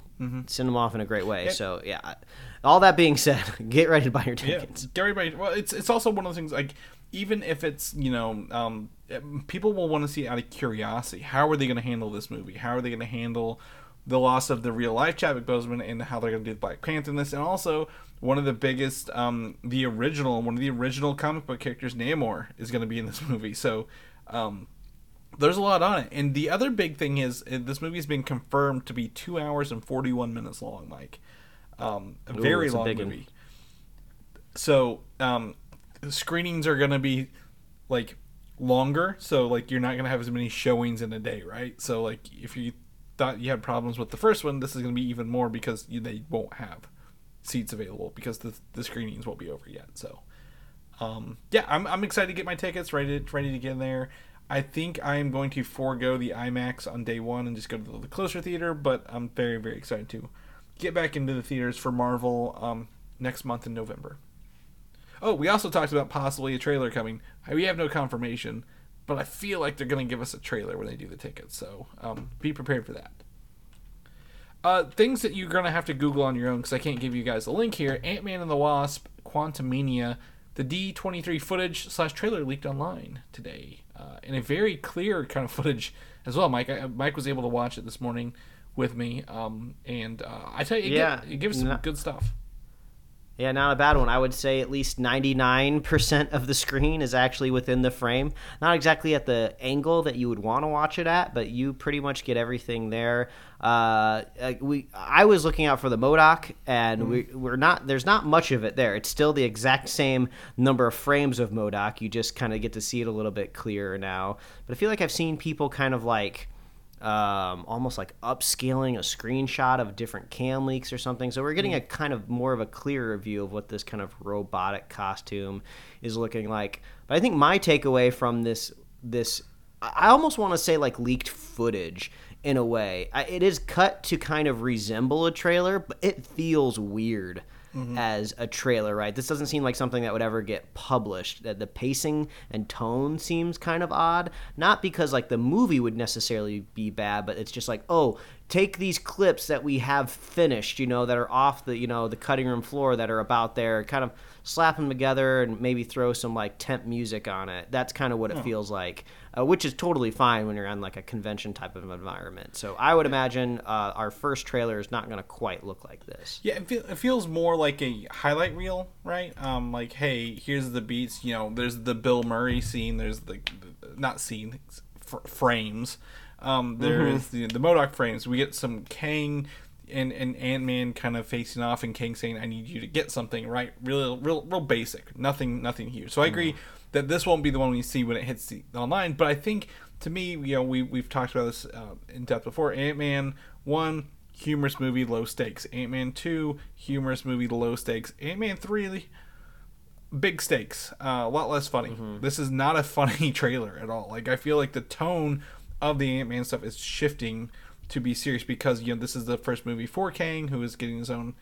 send them off in a great way. So, yeah. All that being said, get ready to buy your tickets. Yeah, Gary Bay. Well, it's it's also one of the things like even if it's you know um, people will want to see out of curiosity. How are they going to handle this movie? How are they going to handle the loss of the real life Chadwick Boseman and how they're going to do the Black Panther in this? And also one of the biggest, um, the original, one of the original comic book characters, Namor, is going to be in this movie. So. Um, there's a lot on it, and the other big thing is uh, this movie has been confirmed to be two hours and 41 minutes long, Mike. Um, a very long movie. So um, screenings are gonna be like longer so like you're not gonna have as many showings in a day right? So like if you thought you had problems with the first one this is gonna be even more because you, they won't have seats available because the, the screenings won't be over yet so um, yeah I'm, I'm excited to get my tickets ready to, ready to get in there. I think I am going to forego the IMAX on day one and just go to the closer theater but I'm very very excited to get back into the theaters for Marvel um, next month in November Oh, we also talked about possibly a trailer coming. We have no confirmation, but I feel like they're going to give us a trailer when they do the tickets. So um, be prepared for that. Uh, things that you're going to have to Google on your own because I can't give you guys a link here. Ant Man and the Wasp, Quantumania, the D23 footage slash trailer leaked online today. Uh, and a very clear kind of footage as well. Mike, I, Mike was able to watch it this morning with me. Um, and uh, I tell you, it, Yeah, it gives some not- good stuff. Yeah, not a bad one. I would say at least 99% of the screen is actually within the frame. Not exactly at the angle that you would want to watch it at, but you pretty much get everything there. Uh, we, I was looking out for the MODOK, and we, we're not. There's not much of it there. It's still the exact same number of frames of MODOK. You just kind of get to see it a little bit clearer now. But I feel like I've seen people kind of like um, almost like upscaling a screenshot of different cam leaks or something. So we're getting a kind of more of a clearer view of what this kind of robotic costume is looking like. But I think my takeaway from this this I almost want to say like leaked footage in a way. I, it is cut to kind of resemble a trailer, but it feels weird Mm-hmm. as a trailer, right? This doesn't seem like something that would ever get published. That the pacing and tone seems kind of odd, not because like the movie would necessarily be bad, but it's just like, oh, take these clips that we have finished, you know, that are off the, you know, the cutting room floor that are about there, kind of slap them together and maybe throw some like temp music on it. That's kind of what it feels like, uh, which is totally fine when you're on like a convention type of environment. So I would imagine uh, our first trailer is not going to quite look like this. Yeah, it, feel, it feels more like a highlight reel, right? Um, like, hey, here's the beats. You know, there's the Bill Murray scene. There's the, the not scene, frames. Um, there's the the MODOK frames. We get some Kang and and Ant Man kind of facing off and Kang saying, "I need you to get something right." Real, real, real basic. Nothing, nothing huge. So I agree that this won't be the one we see when it hits the online. But I think to me, you know, we we've talked about this uh, in depth before. Ant Man one humorous movie, low stakes. Ant Man two humorous movie, low stakes. Ant Man three big stakes, uh, a lot less funny. This is not a funny trailer at all. Like I feel like the tone of the Ant Man stuff is shifting to be serious because you know this is the first movie for Kang, who is getting his own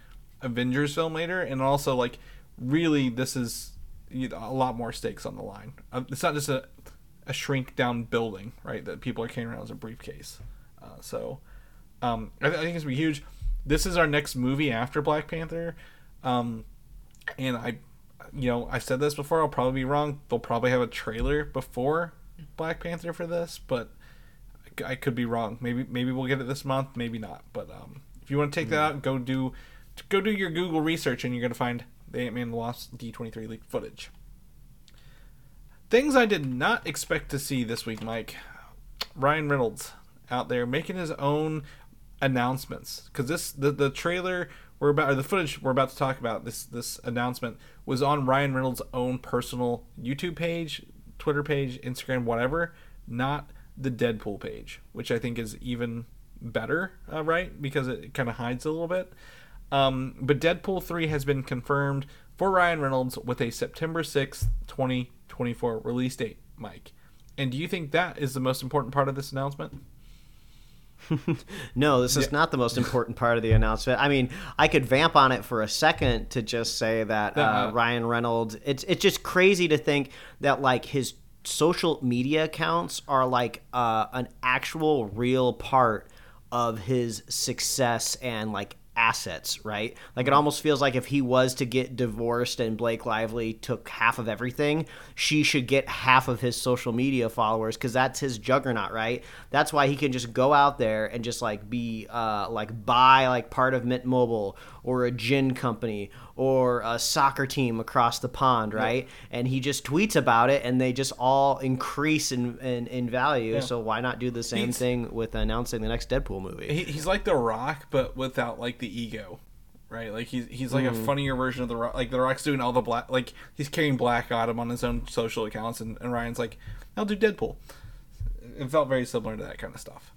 Avengers film later, and also like really this is you know, a lot more stakes on the line. Uh, it's not just a a shrink down building, right? That people are carrying around as a briefcase. Uh, so um, I, th- I think it's gonna be huge. This is our next movie after Black Panther, um, and I, you know, I've said this before. I'll probably be wrong. They'll probably have a trailer before Black Panther for this, but I could be wrong. Maybe maybe we'll get it this month. Maybe not. But um, if you want to take that out, go do go do your Google research, and you're gonna find the Ant Man Wasp D23 leaked footage. Things I did not expect to see this week, Mike. Ryan Reynolds out there making his own announcements because this the, the trailer we're about or the footage we're about to talk about this this announcement was on Ryan Reynolds' own personal YouTube page, Twitter page, Instagram, whatever, not the Deadpool page, which I think is even better, uh, right? Because it kind of hides a little bit. Um, but Deadpool 3 has been confirmed for Ryan Reynolds with a September 6th, 2024 release date, Mike. And do you think that is the most important part of this announcement? No, this is not the most important part of the announcement. I mean, I could vamp on it for a second to just say that uh, Uh-uh. Ryan Reynolds. It's it's just crazy to think that like his social media accounts are like uh, an actual real part of his success and like assets, right? Like it almost feels like if he was to get divorced and Blake Lively took half of everything, she should get half of his social media followers because that's his juggernaut, right? That's why he can just go out there and just like be uh, like buy like part of Mint Mobile or a gin company or a soccer team across the pond, right? And he just tweets about it and they just all increase in in, in value. So why not do the same He's- thing with announcing the next Deadpool movie? He, he's like The Rock, but without like the ego, right? Like he's he's like a mm. funnier version of The Rock. Like The Rock's doing all the black, like he's carrying Black Adam on his own social accounts, and, and Ryan's like, I'll do Deadpool. It felt very similar to that kind of stuff.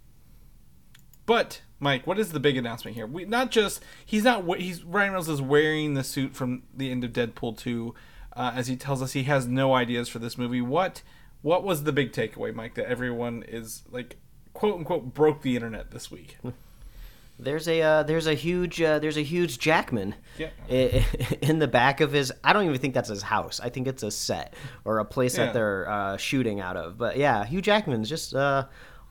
But Mike, what is the big announcement here? We not just he's not he's Ryan Reynolds is wearing the suit from the end of Deadpool two, uh, as he tells us he has no ideas for this movie. What what was the big takeaway, Mike? That everyone is like quote unquote broke the internet this week. There's a uh, there's a huge uh, there's a huge Jackman Yeah. in the back of his. I don't even think that's his house. I think it's a set or a place Yeah. that they're uh, shooting out of. But yeah, Hugh Jackman's just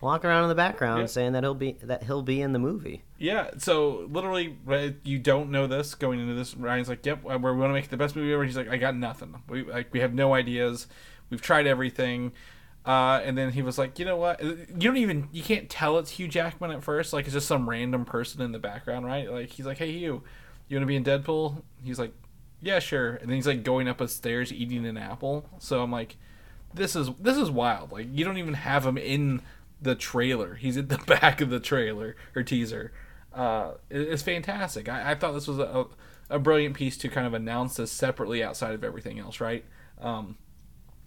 uh, walking around in the background Yeah. saying that he'll be that he'll be in the movie. Yeah, so literally, you don't know this going into this. Ryan's like, "Yep, we want to make the best movie ever." He's like, "I got nothing. We like we have no ideas. We've tried everything." Uh, and then he was like, "You know what? You don't even you can't tell it's Hugh Jackman at first. Like it's just some random person in the background, right? Like he's like, "Hey, Hugh, you want to be in Deadpool?" He's like, "Yeah, sure." And then he's like going up a stairs eating an apple. So I'm like, "This is this is wild. Like you don't even have him in the trailer. He's at the back of the trailer or teaser." uh, it's fantastic. I, I thought this was a, a brilliant piece to kind of announce this separately outside of everything else, right? Um,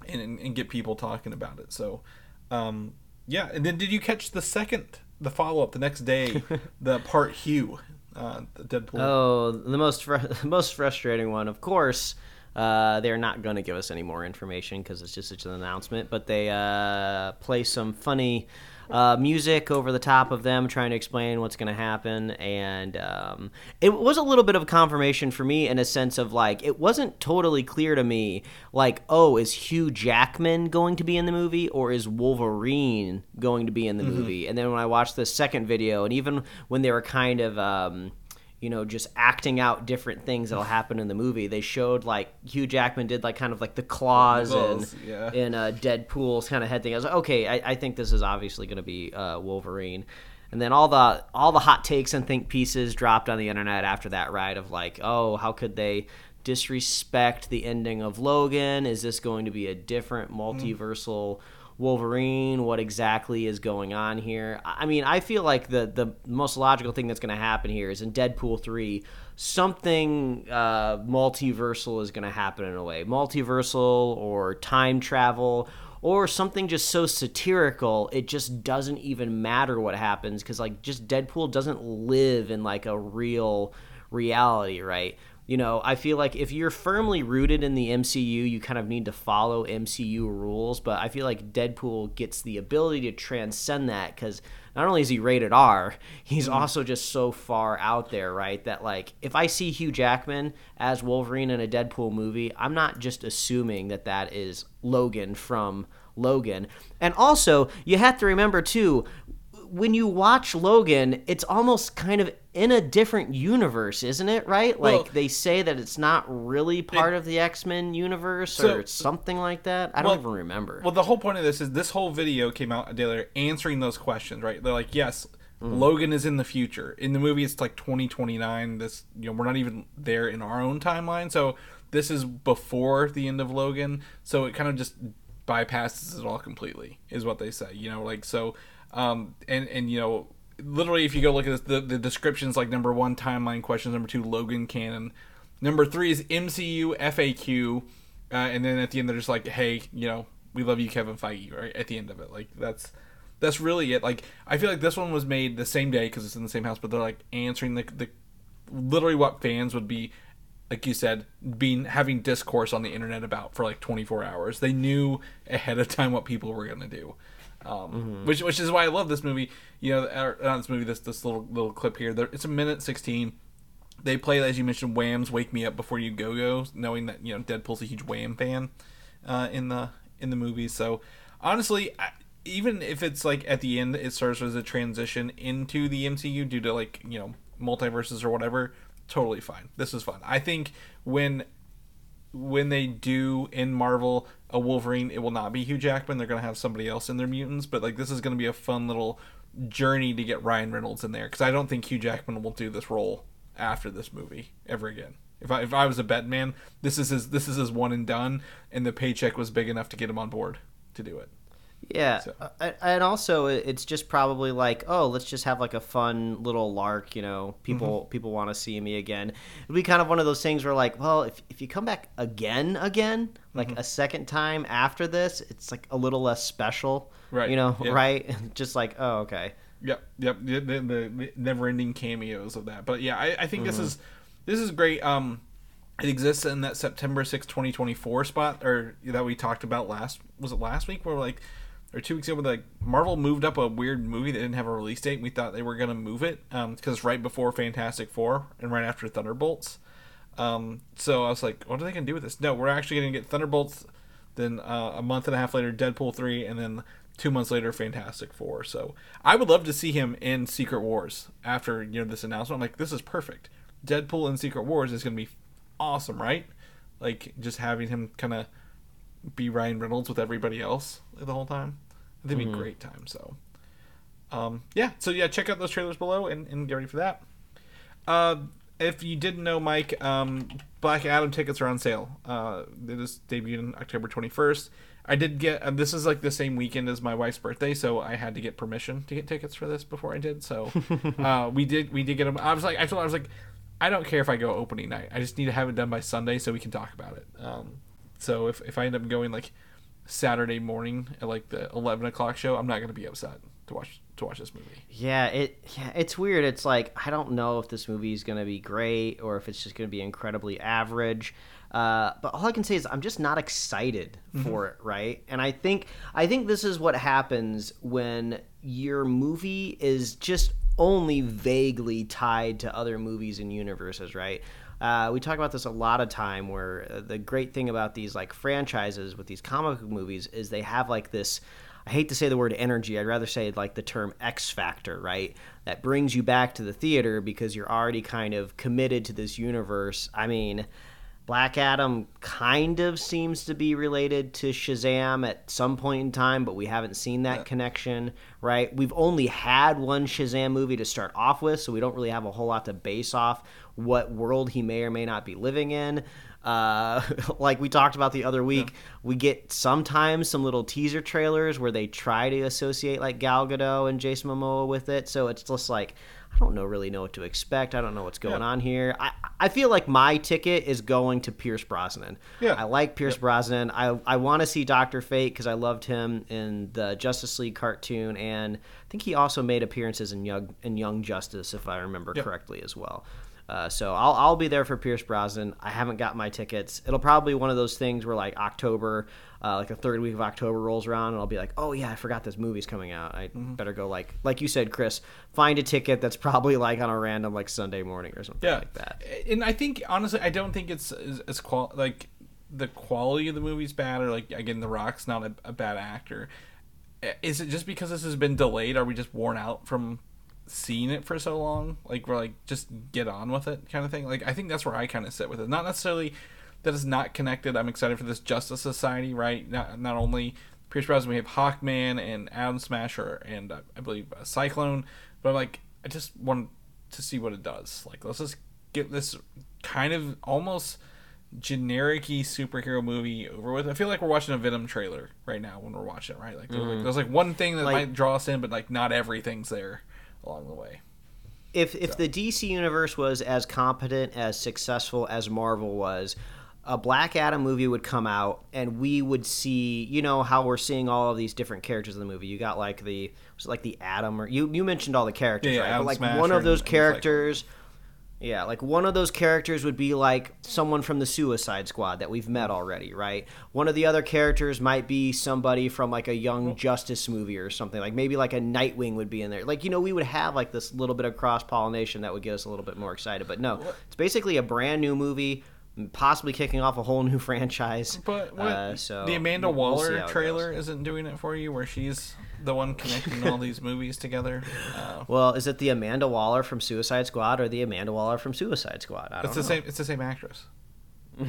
and, and, get people talking about it. So, um, yeah. And then did you catch the second, the follow up the next day, the part Hugh, uh, Deadpool? Oh, the most fr- most frustrating one, of course. Uh, they're not going to give us any more information because it's just such an announcement. But they uh, play some funny uh, music over the top of them trying to explain what's going to happen, and um, it was a little bit of a confirmation for me in a sense of like it wasn't totally clear to me. Like, oh, is Hugh Jackman going to be in the movie, or is Wolverine going to be in the movie? And then when I watched the second video, and even when they were kind of um, you know, just acting out different things that'll happen in the movie. They showed like Hugh Jackman did like kind of like the claws Claws, and yeah. in uh, Deadpool's kind of head thing. I was like, okay, I, I think this is obviously going to be uh, Wolverine. And then all the all the hot takes and think pieces dropped on the internet after that, ride Of like, oh, how could they disrespect the ending of Logan? Is this going to be a different multiversal Wolverine, what exactly is going on here. I mean, I feel like the the most logical thing that's going to happen here is in Deadpool three, something uh, multiversal is going to happen in a way, multiversal or time travel or something just so satirical it just doesn't even matter what happens because like just deadpool doesn't live in like a real reality right you know i feel like if you're firmly rooted in the mcu you kind of need to follow mcu rules but i feel like deadpool gets the ability to transcend that because not only is he rated r he's mm-hmm. also just so far out there right that like if i see hugh jackman as wolverine in a deadpool movie i'm not just assuming that that is logan from logan. And also you have to remember too when you watch Logan, it's almost kind of in a different universe, isn't it? Right? Like Well- they say that it's not really part of the X Men universe So- or something like that. I don't even remember. Well, the whole point of this is this whole video came out a day later answering those questions, right? They're like, yes, Mm-hmm. Logan is in the future. In the movie, it's like 2029. This, you know, we're not even there in our own timeline. So this is before the end of Logan. So it kind of just bypasses it all completely, is what they say. You know, like so, um, and and you know, literally, if you go look at this, the the descriptions, like number one timeline questions, number two Logan canon, number three is MCU FAQ, uh, and then at the end they're just like, hey, you know, we love you, Kevin Feige, right? At the end of it, like that's that's really it. Like I feel like this one was made the same day because it's in the same house, but they're like answering the the literally what fans would be like you said being having discourse on the internet about for like 24 hours they knew ahead of time what people were going to do um, which which is why i love this movie. You know or, not this movie this this little little clip here. There, it's a minute 16 they play as you mentioned wham's wake me up before you go go knowing that you know deadpool's a huge wham fan uh, in the in the movie. So honestly I, even if it's like at the end it serves as a transition into the mcu due to like you know multiverses or whatever totally fine. This is fun i think when when they do in Marvel a Wolverine, it will not be Hugh Jackman. They're gonna have somebody else in their mutants, but like this is gonna be a fun little journey to get Ryan Reynolds in there because I don't think Hugh Jackman will do this role after this movie ever again. If I if I was a bet man, this is his this is his one and done, and the paycheck was big enough to get him on board to do it. Yeah, So- uh, and also it's just probably like, oh, let's just have like a fun little lark. You know, people Mm-hmm. people want to see me again. It'd be kind of one of those things where like, well, if if you come back again, again, like Mm-hmm. a second time after this, it's like a little less special. Right, You know, yeah. right? just like, oh, okay. Yep, yep. The, the, the never-ending cameos of that. But yeah, I, I think this is this is great. Um, it exists in that September 6, twenty twenty four spot, or that we talked about last. Was it last week? Where like, or two weeks ago, like Marvel moved up a weird movie that didn't have a release date. And we thought they were gonna move it um because it's right before Fantastic Four and right after Thunderbolts. Um, so I was like, what are they gonna do with this? No, we're actually gonna get Thunderbolts. Then uh, a month and a half later, Deadpool three, and then two months later, Fantastic Four. So I would love to see him in Secret Wars after you know this announcement. I'm like, this is perfect. Deadpool in Secret Wars is gonna be awesome, right? Like just having him kind of be Ryan Reynolds with everybody else the whole time. It'd be a great time. So, um, yeah. So yeah, check out those trailers below and, and get ready for that. Uh, if you didn't know, Mike, um, Black Adam tickets are on sale. Uh, it is debuted on October 21st. I did get, and this is like the same weekend as my wife's birthday, so I had to get permission to get tickets for this before I did. So, uh, we did, we did get them. I was like, I told her, I was like, I don't care if I go opening night. I just need to have it done by Sunday so we can talk about it. Um, so if, if I end up going like Saturday morning at like the 11 o'clock show, I'm not going to be upset to watch, to watch this movie. Yeah, it yeah, it's weird. It's like I don't know if this movie is going to be great or if it's just going to be incredibly average. Uh, but all I can say is I'm just not excited for it, right? And I think I think this is what happens when your movie is just only vaguely tied to other movies and universes, right? Uh, we talk about this a lot of time where uh, the great thing about these like franchises with these comic movies is they have like this I hate to say the word energy. I'd rather say like the term X factor, right? That brings you back to the theater because you're already kind of committed to this universe. I mean, Black Adam kind of seems to be related to Shazam at some point in time, but we haven't seen that connection, right? We've only had one Shazam movie to start off with, so we don't really have a whole lot to base off what world he may or may not be living in. Uh, like we talked about the other week, we get sometimes some little teaser trailers where they try to associate like Gal Gadot and Jason Momoa with it. So it's just like I don't know really know what to expect. I don't know what's going Yeah. on here. I, I feel like my ticket is going to Pierce Brosnan. Yeah. I like Pierce Brosnan. I I want to see Doctor Fate because I loved him in the Justice League cartoon, and I think he also made appearances in Young in Young Justice, if I remember correctly as well. Uh, so I'll I'll be there for Pierce Brosnan. I haven't got my tickets. It'll probably be one of those things where like October, uh, like the third week of October rolls around, and I'll be like, oh yeah, I forgot this movie's coming out. I Mm-hmm. better go like like you said, Chris, find a ticket that's probably like on a random like Sunday morning or something yeah like that. and i think honestly i don't think it's as, as qual like the quality of the movie's bad or like again the rock's not a, a bad actor is it just because this has been delayed are we just worn out from seeing it for so long like we're like just get on with it kind of thing like i think that's where i kind of sit with it not necessarily that it's not connected i'm excited for this justice society right not, not only pierce brosnan we have hawkman and atom smasher and uh, i believe uh, cyclone but like i just want to see what it does like let's just get this kind of almost generic-y superhero movie over with. I feel like we're watching a Venom trailer right now when we're watching it, right? Like, like, there's like one thing that Like- might draw us in, but like not everything's there along the way. if if the DC universe was as competent as successful as Marvel was, a Black Adam movie would come out and we would see, you know, how we're seeing all of these different characters in the movie. You got like the was it like the Adam or you you mentioned all the characters, Yeah, right? Atom but like Smasher one of those and- and characters yeah, like one of those characters would be like someone from the Suicide Squad that we've met already, right? One of the other characters might be somebody from like a Young Justice movie or something. Like maybe like a Nightwing would be in there. Like you know, we would have like this little bit of cross pollination that would get us a little bit more excited. But no, it's basically a brand new movie, possibly kicking off a whole new franchise. But what, Uh, so the Amanda we'll- we'll Waller trailer goes. isn't doing it for you, where she's the one connecting all these movies together. Uh, Well, is it the Amanda Waller from Suicide Squad or the Amanda Waller from Suicide Squad? I don't it's the know. same. It's the same actress.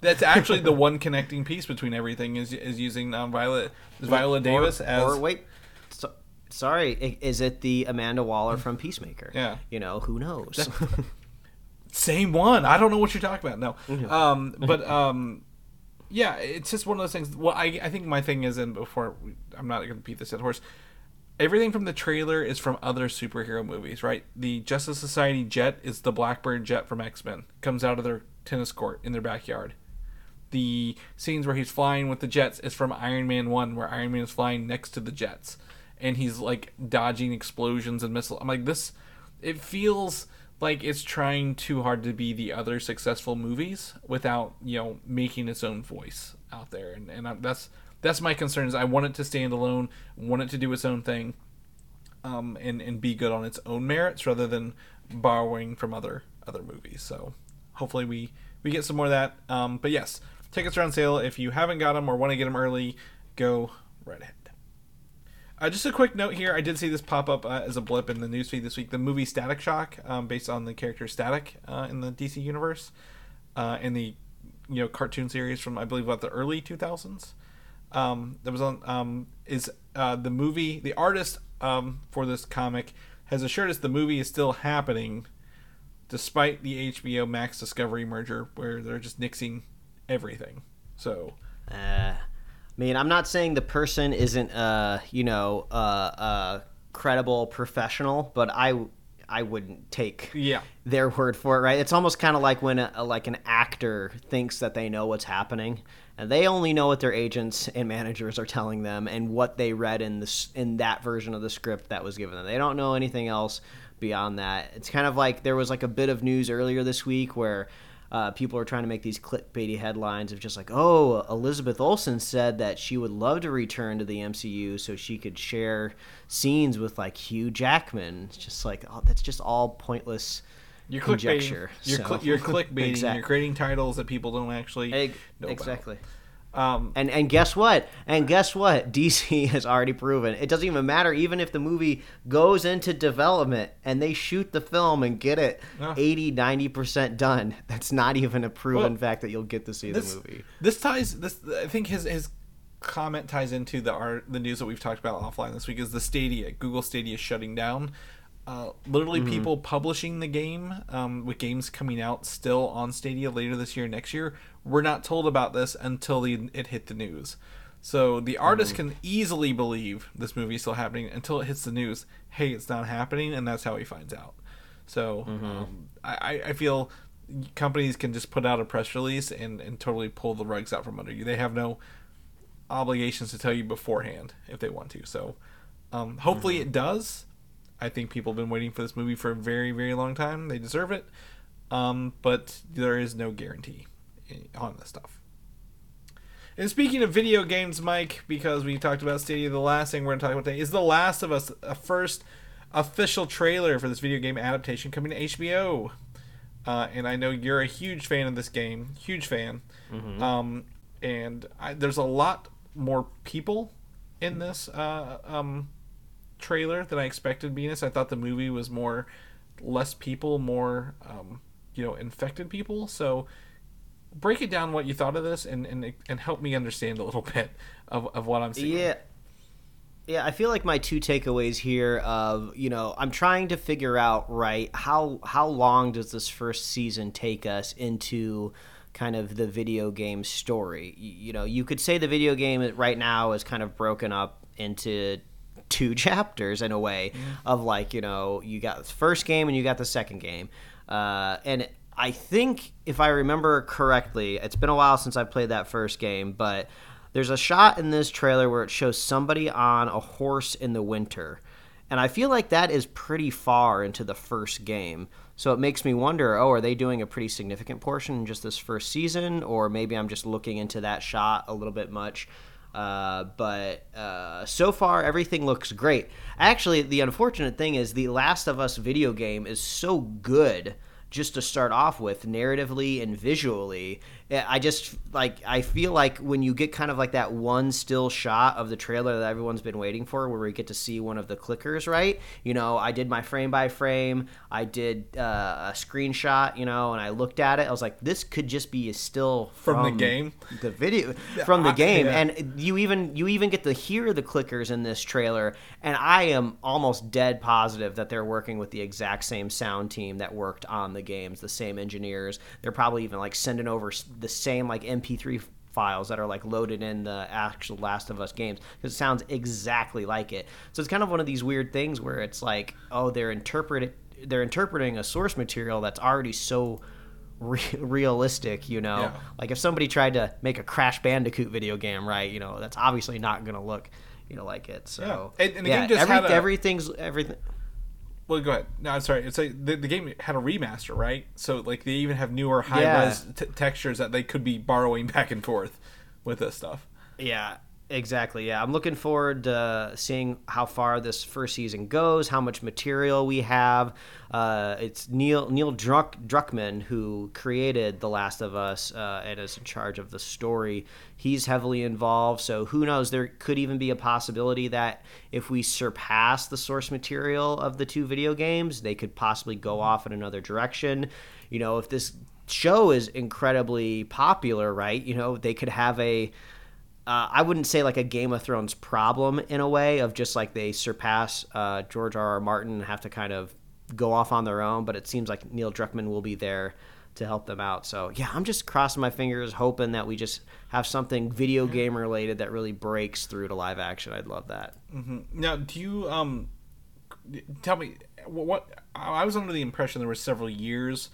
That's actually the one connecting piece between everything is is using um, Violet Viola Davis or, as or wait, so, sorry, is it the Amanda Waller from Peacemaker? Yeah. you know who knows. Same one. I don't know what you're talking about. No. Um, but um, yeah, it's just one of those things. Well, I, I think my thing is, and before we, I'm not going to beat this dead horse. Everything from the trailer is from other superhero movies, right? The Justice Society jet is the Blackbird jet from X Men. Comes out of their tennis court in their backyard. The scenes where he's flying with the jets is from Iron Man One, where Iron Man is flying next to the jets, and he's like dodging explosions and missiles. I'm like this. It feels like it's trying too hard to be the other successful movies without you know making its own voice out there, and and I, that's that's my concern. Is I want it to stand alone, want it to do its own thing, um, and and be good on its own merits rather than borrowing from other other movies. So hopefully we we get some more of that. Um, but yes, tickets are on sale. If you haven't got them or want to get them early, go right ahead. Uh, just a quick note here. I did see this pop up uh, as a blip in the newsfeed this week. The movie Static Shock, um, based on the character Static uh, in the DC universe, uh, in the you know cartoon series from I believe about the early 2000s. Um, that was on um, is uh, the movie. The artist um, for this comic has assured us the movie is still happening, despite the HBO Max Discovery merger, where they're just nixing everything. So Uh, I mean, I'm not saying the person isn't, uh, you know, uh, uh, credible professional, but I, I wouldn't take Yeah. their word for it, right? It's almost kind of like when a, like an actor thinks that they know what's happening, and they only know what their agents and managers are telling them and what they read in this in that version of the script that was given them. They don't know anything else beyond that. It's kind of like there was like a bit of news earlier this week where uh, people are trying to make these clickbaity headlines of just like, oh, Elizabeth Olsen said that she would love to return to the MCU so she could share scenes with like Hugh Jackman. It's just like, oh, that's just all pointless You're conjecture. You're, so- cli- you're clickbaiting. Exact- You're creating titles that people don't actually Egg- know about. Um, And and guess what? And guess what? DC has already proven it doesn't even matter. Even if the movie goes into development and they shoot the film and get it Yeah. 80, 90 percent done, that's not even a proven Well, fact that you'll get to see this, the movie. This ties this. I think his his comment ties into the art the news that we've talked about offline this week is the Stadia Google Stadia is shutting down. Uh, literally, Mm-hmm. people publishing the game um, with games coming out still on Stadia later this year, next year. We're not told about this until the, it hit the news. So the artist Mm-hmm. can easily believe this movie is still happening until it hits the news. Hey, it's not happening, and that's how he finds out. So Mm-hmm. um, I, I- feel companies can just put out a press release and, and totally pull the rugs out from under you. They have no obligations to tell you beforehand if they want to. So um, hopefully it does. I think people have been waiting for this movie for a very, very long time. They deserve it. Um, but there is no guarantee on this stuff. And speaking of video games, Mike, because we talked about Stadia, the last thing we're going to talk about today is The Last of Us, a first official trailer for this video game adaptation coming to HBO. Uh, and I know you're a huge fan of this game, huge fan. Um, and I, there's a lot more people in this uh, um, trailer than I expected. This, I thought the movie was more less people, more um, you know, infected people. So break it down what you thought of this and and, and help me understand a little bit of, of what I'm seeing. Yeah. Yeah, I feel like my two takeaways here of, you know, I'm trying to figure out, right, how how long does this first season take us into kind of the video game story? You, you know, you could say the video game right now is kind of broken up into two chapters in a way of like, you know, you got the first game and you got the second game. Uh, and I think if I remember correctly, it's been a while since I played that first game, but there's a shot in this trailer where it shows somebody on a horse in the winter. And I feel like that is pretty far into the first game. So it makes me wonder oh, are they doing a pretty significant portion in just this first season? Or maybe I'm just looking into that shot a little bit much. Uh, but uh, so far, everything looks great. Actually, the unfortunate thing is The Last of Us video game is so good just to start off with narratively and visually i just like i feel like when you get kind of like that one still shot of the trailer that everyone's been waiting for where we get to see one of the clickers right? You know i did my frame by frame. I did uh, a screenshot you know and i looked at it. I was like this could just be a still From the game? the video from the game. yeah. and you even you even get to hear the clickers in this trailer and i am almost dead positive that they're working with the exact same sound team that worked on the games the same engineers. They're probably even like sending over the same like mp3 files that are like loaded in the actual last of us games because it sounds exactly like it so it's kind of one of these weird things where it's like oh they're interpreting they're interpreting a source material that's already so re- realistic you know Yeah. like if somebody tried to make a Crash Bandicoot video game, right? You know, that's obviously not going to look, you know, like it. So Yeah. And- and the yeah, game just every, a- everything's everything. Well, go ahead. No, I'm sorry. It's like the, the game had a remaster, right? So like they even have newer high Yeah. res t- textures that they could be borrowing back and forth with this stuff. Yeah, exactly. Yeah, I'm looking forward to seeing how far this first season goes, how much material we have. Uh, it's Neil Neil Druck, Druckmann who created The Last of Us uh, and is in charge of the story. He's heavily involved, so who knows? There could even be a possibility that if we surpass the source material of the two video games, they could possibly go off in another direction. You know, if this show is incredibly popular, right? You know, they could have a uh, I wouldn't say like a Game of Thrones problem in a way of just like they surpass uh, George R. R. Martin and have to kind of go off on their own. But it seems like Neil Druckmann will be there to help them out. So yeah, I'm just crossing my fingers, hoping that we just have something video game related that really breaks through to live action. I'd love that. Now, do you um tell me what, what I was under the impression there were several years,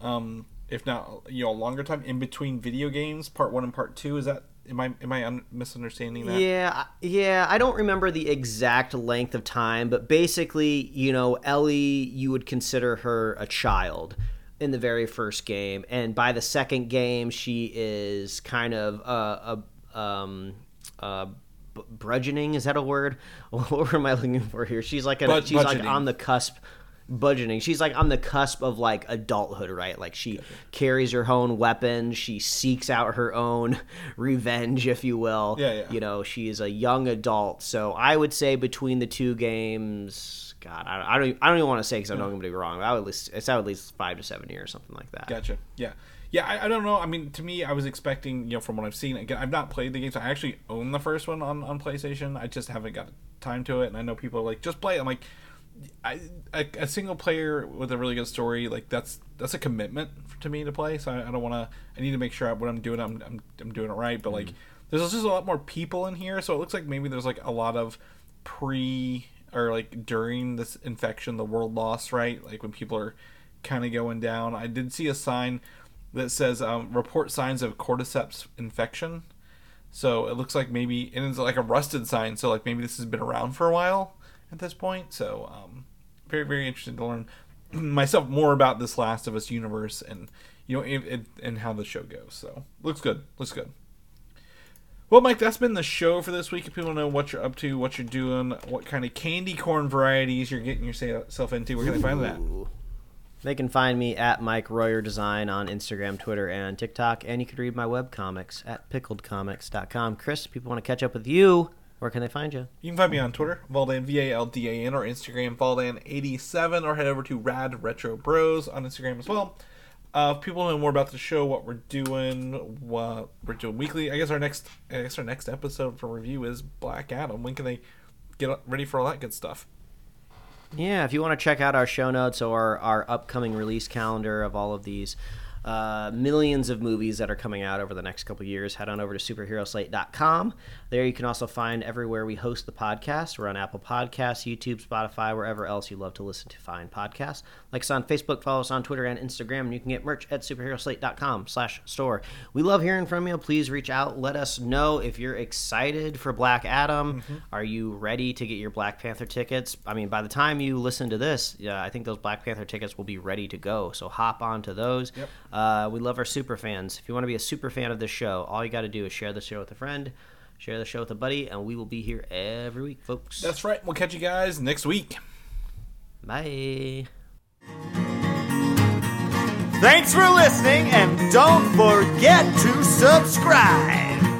um, if not you know a longer time in between video games, part one and part two. Is that am I am I un- misunderstanding that? Yeah, yeah. I don't remember the exact length of time, but basically, you know, Ellie, you would consider her a child in the very first game, and by the second game, she is kind of a, a um, uh, b- Is that a word? what am I looking for here? She's like a, Bud- she's like on the cusp. Budgeting. She's like on the cusp of like adulthood, right? Like she carries her own weapons. She seeks out her own revenge, if you will. Yeah, yeah. You know, she is a young adult. So I would say between the two games, God, I, I don't, I don't even want to say because I know I'm going to be wrong. I would at least, it's at least five to seven years, something like that. Gotcha. Yeah. Yeah, I, I don't know. I mean, to me, I was expecting, you know, from what I've seen, again, I've not played the games. I actually own the first one on, on PlayStation. I just haven't got time to it. And I know people are like, just play it. I'm like, I, a, a single player with a really good story, like, that's that's a commitment to me to play. So I, I don't want to, I need to make sure what I'm doing, I'm, I'm, I'm doing it right. But, like, there's just a lot more people in here. So it looks like maybe there's, like, a lot of pre or, like, during this infection, the world loss, right? Like, when people are kind of going down. I did see a sign that says um, report signs of cordyceps infection. So it looks like maybe, and it's like a rusted sign. So like maybe this has been around for a while at this point. So um, very very interested to learn myself more about this Last of Us universe and you know it, it, and how the show goes. So looks good. Looks good. Well, Mike, that's been the show for this week. If people know what you're up to, what you're doing, what kind of candy corn varieties you're getting yourself into, where can they find that? They can find me at Mike Royer Design on Instagram, Twitter, and TikTok. And you can read my webcomics at pickledcomics.com. Chris, people want to catch up with you. Where can they find you? You can find me on Twitter, Valdan, V A L D A N, or Instagram, Valdan87, or head over to Rad Retro Bros on Instagram as well. Uh, if people know more about the show, what we're doing, what we're doing weekly, I guess our next, I guess our next episode for review is Black Adam. When can they get ready for all that good stuff? Yeah, if you want to check out our show notes or our upcoming release calendar of all of these uh, millions of movies that are coming out over the next couple years, head on over to superheroslate.com. There you can also find everywhere we host the podcast. We're on Apple Podcasts, YouTube, Spotify, wherever else you love to listen to find podcasts. Like us on Facebook, follow us on Twitter and Instagram, and you can get merch at superheroslate.com slash store. We love hearing from you. Please reach out. Let us know if you're excited for Black Adam. Are you ready to get your Black Panther tickets? I mean, by the time you listen to this, yeah, I think those Black Panther tickets will be ready to go. So hop on to those. Yep. Uh, we love our super fans. If you want to be a super fan of this show, all you got to do is share the show with a friend, share the show with a buddy, and we will be here every week, folks. That's right. We'll catch you guys next week. Bye. Thanks for listening, and don't forget to subscribe.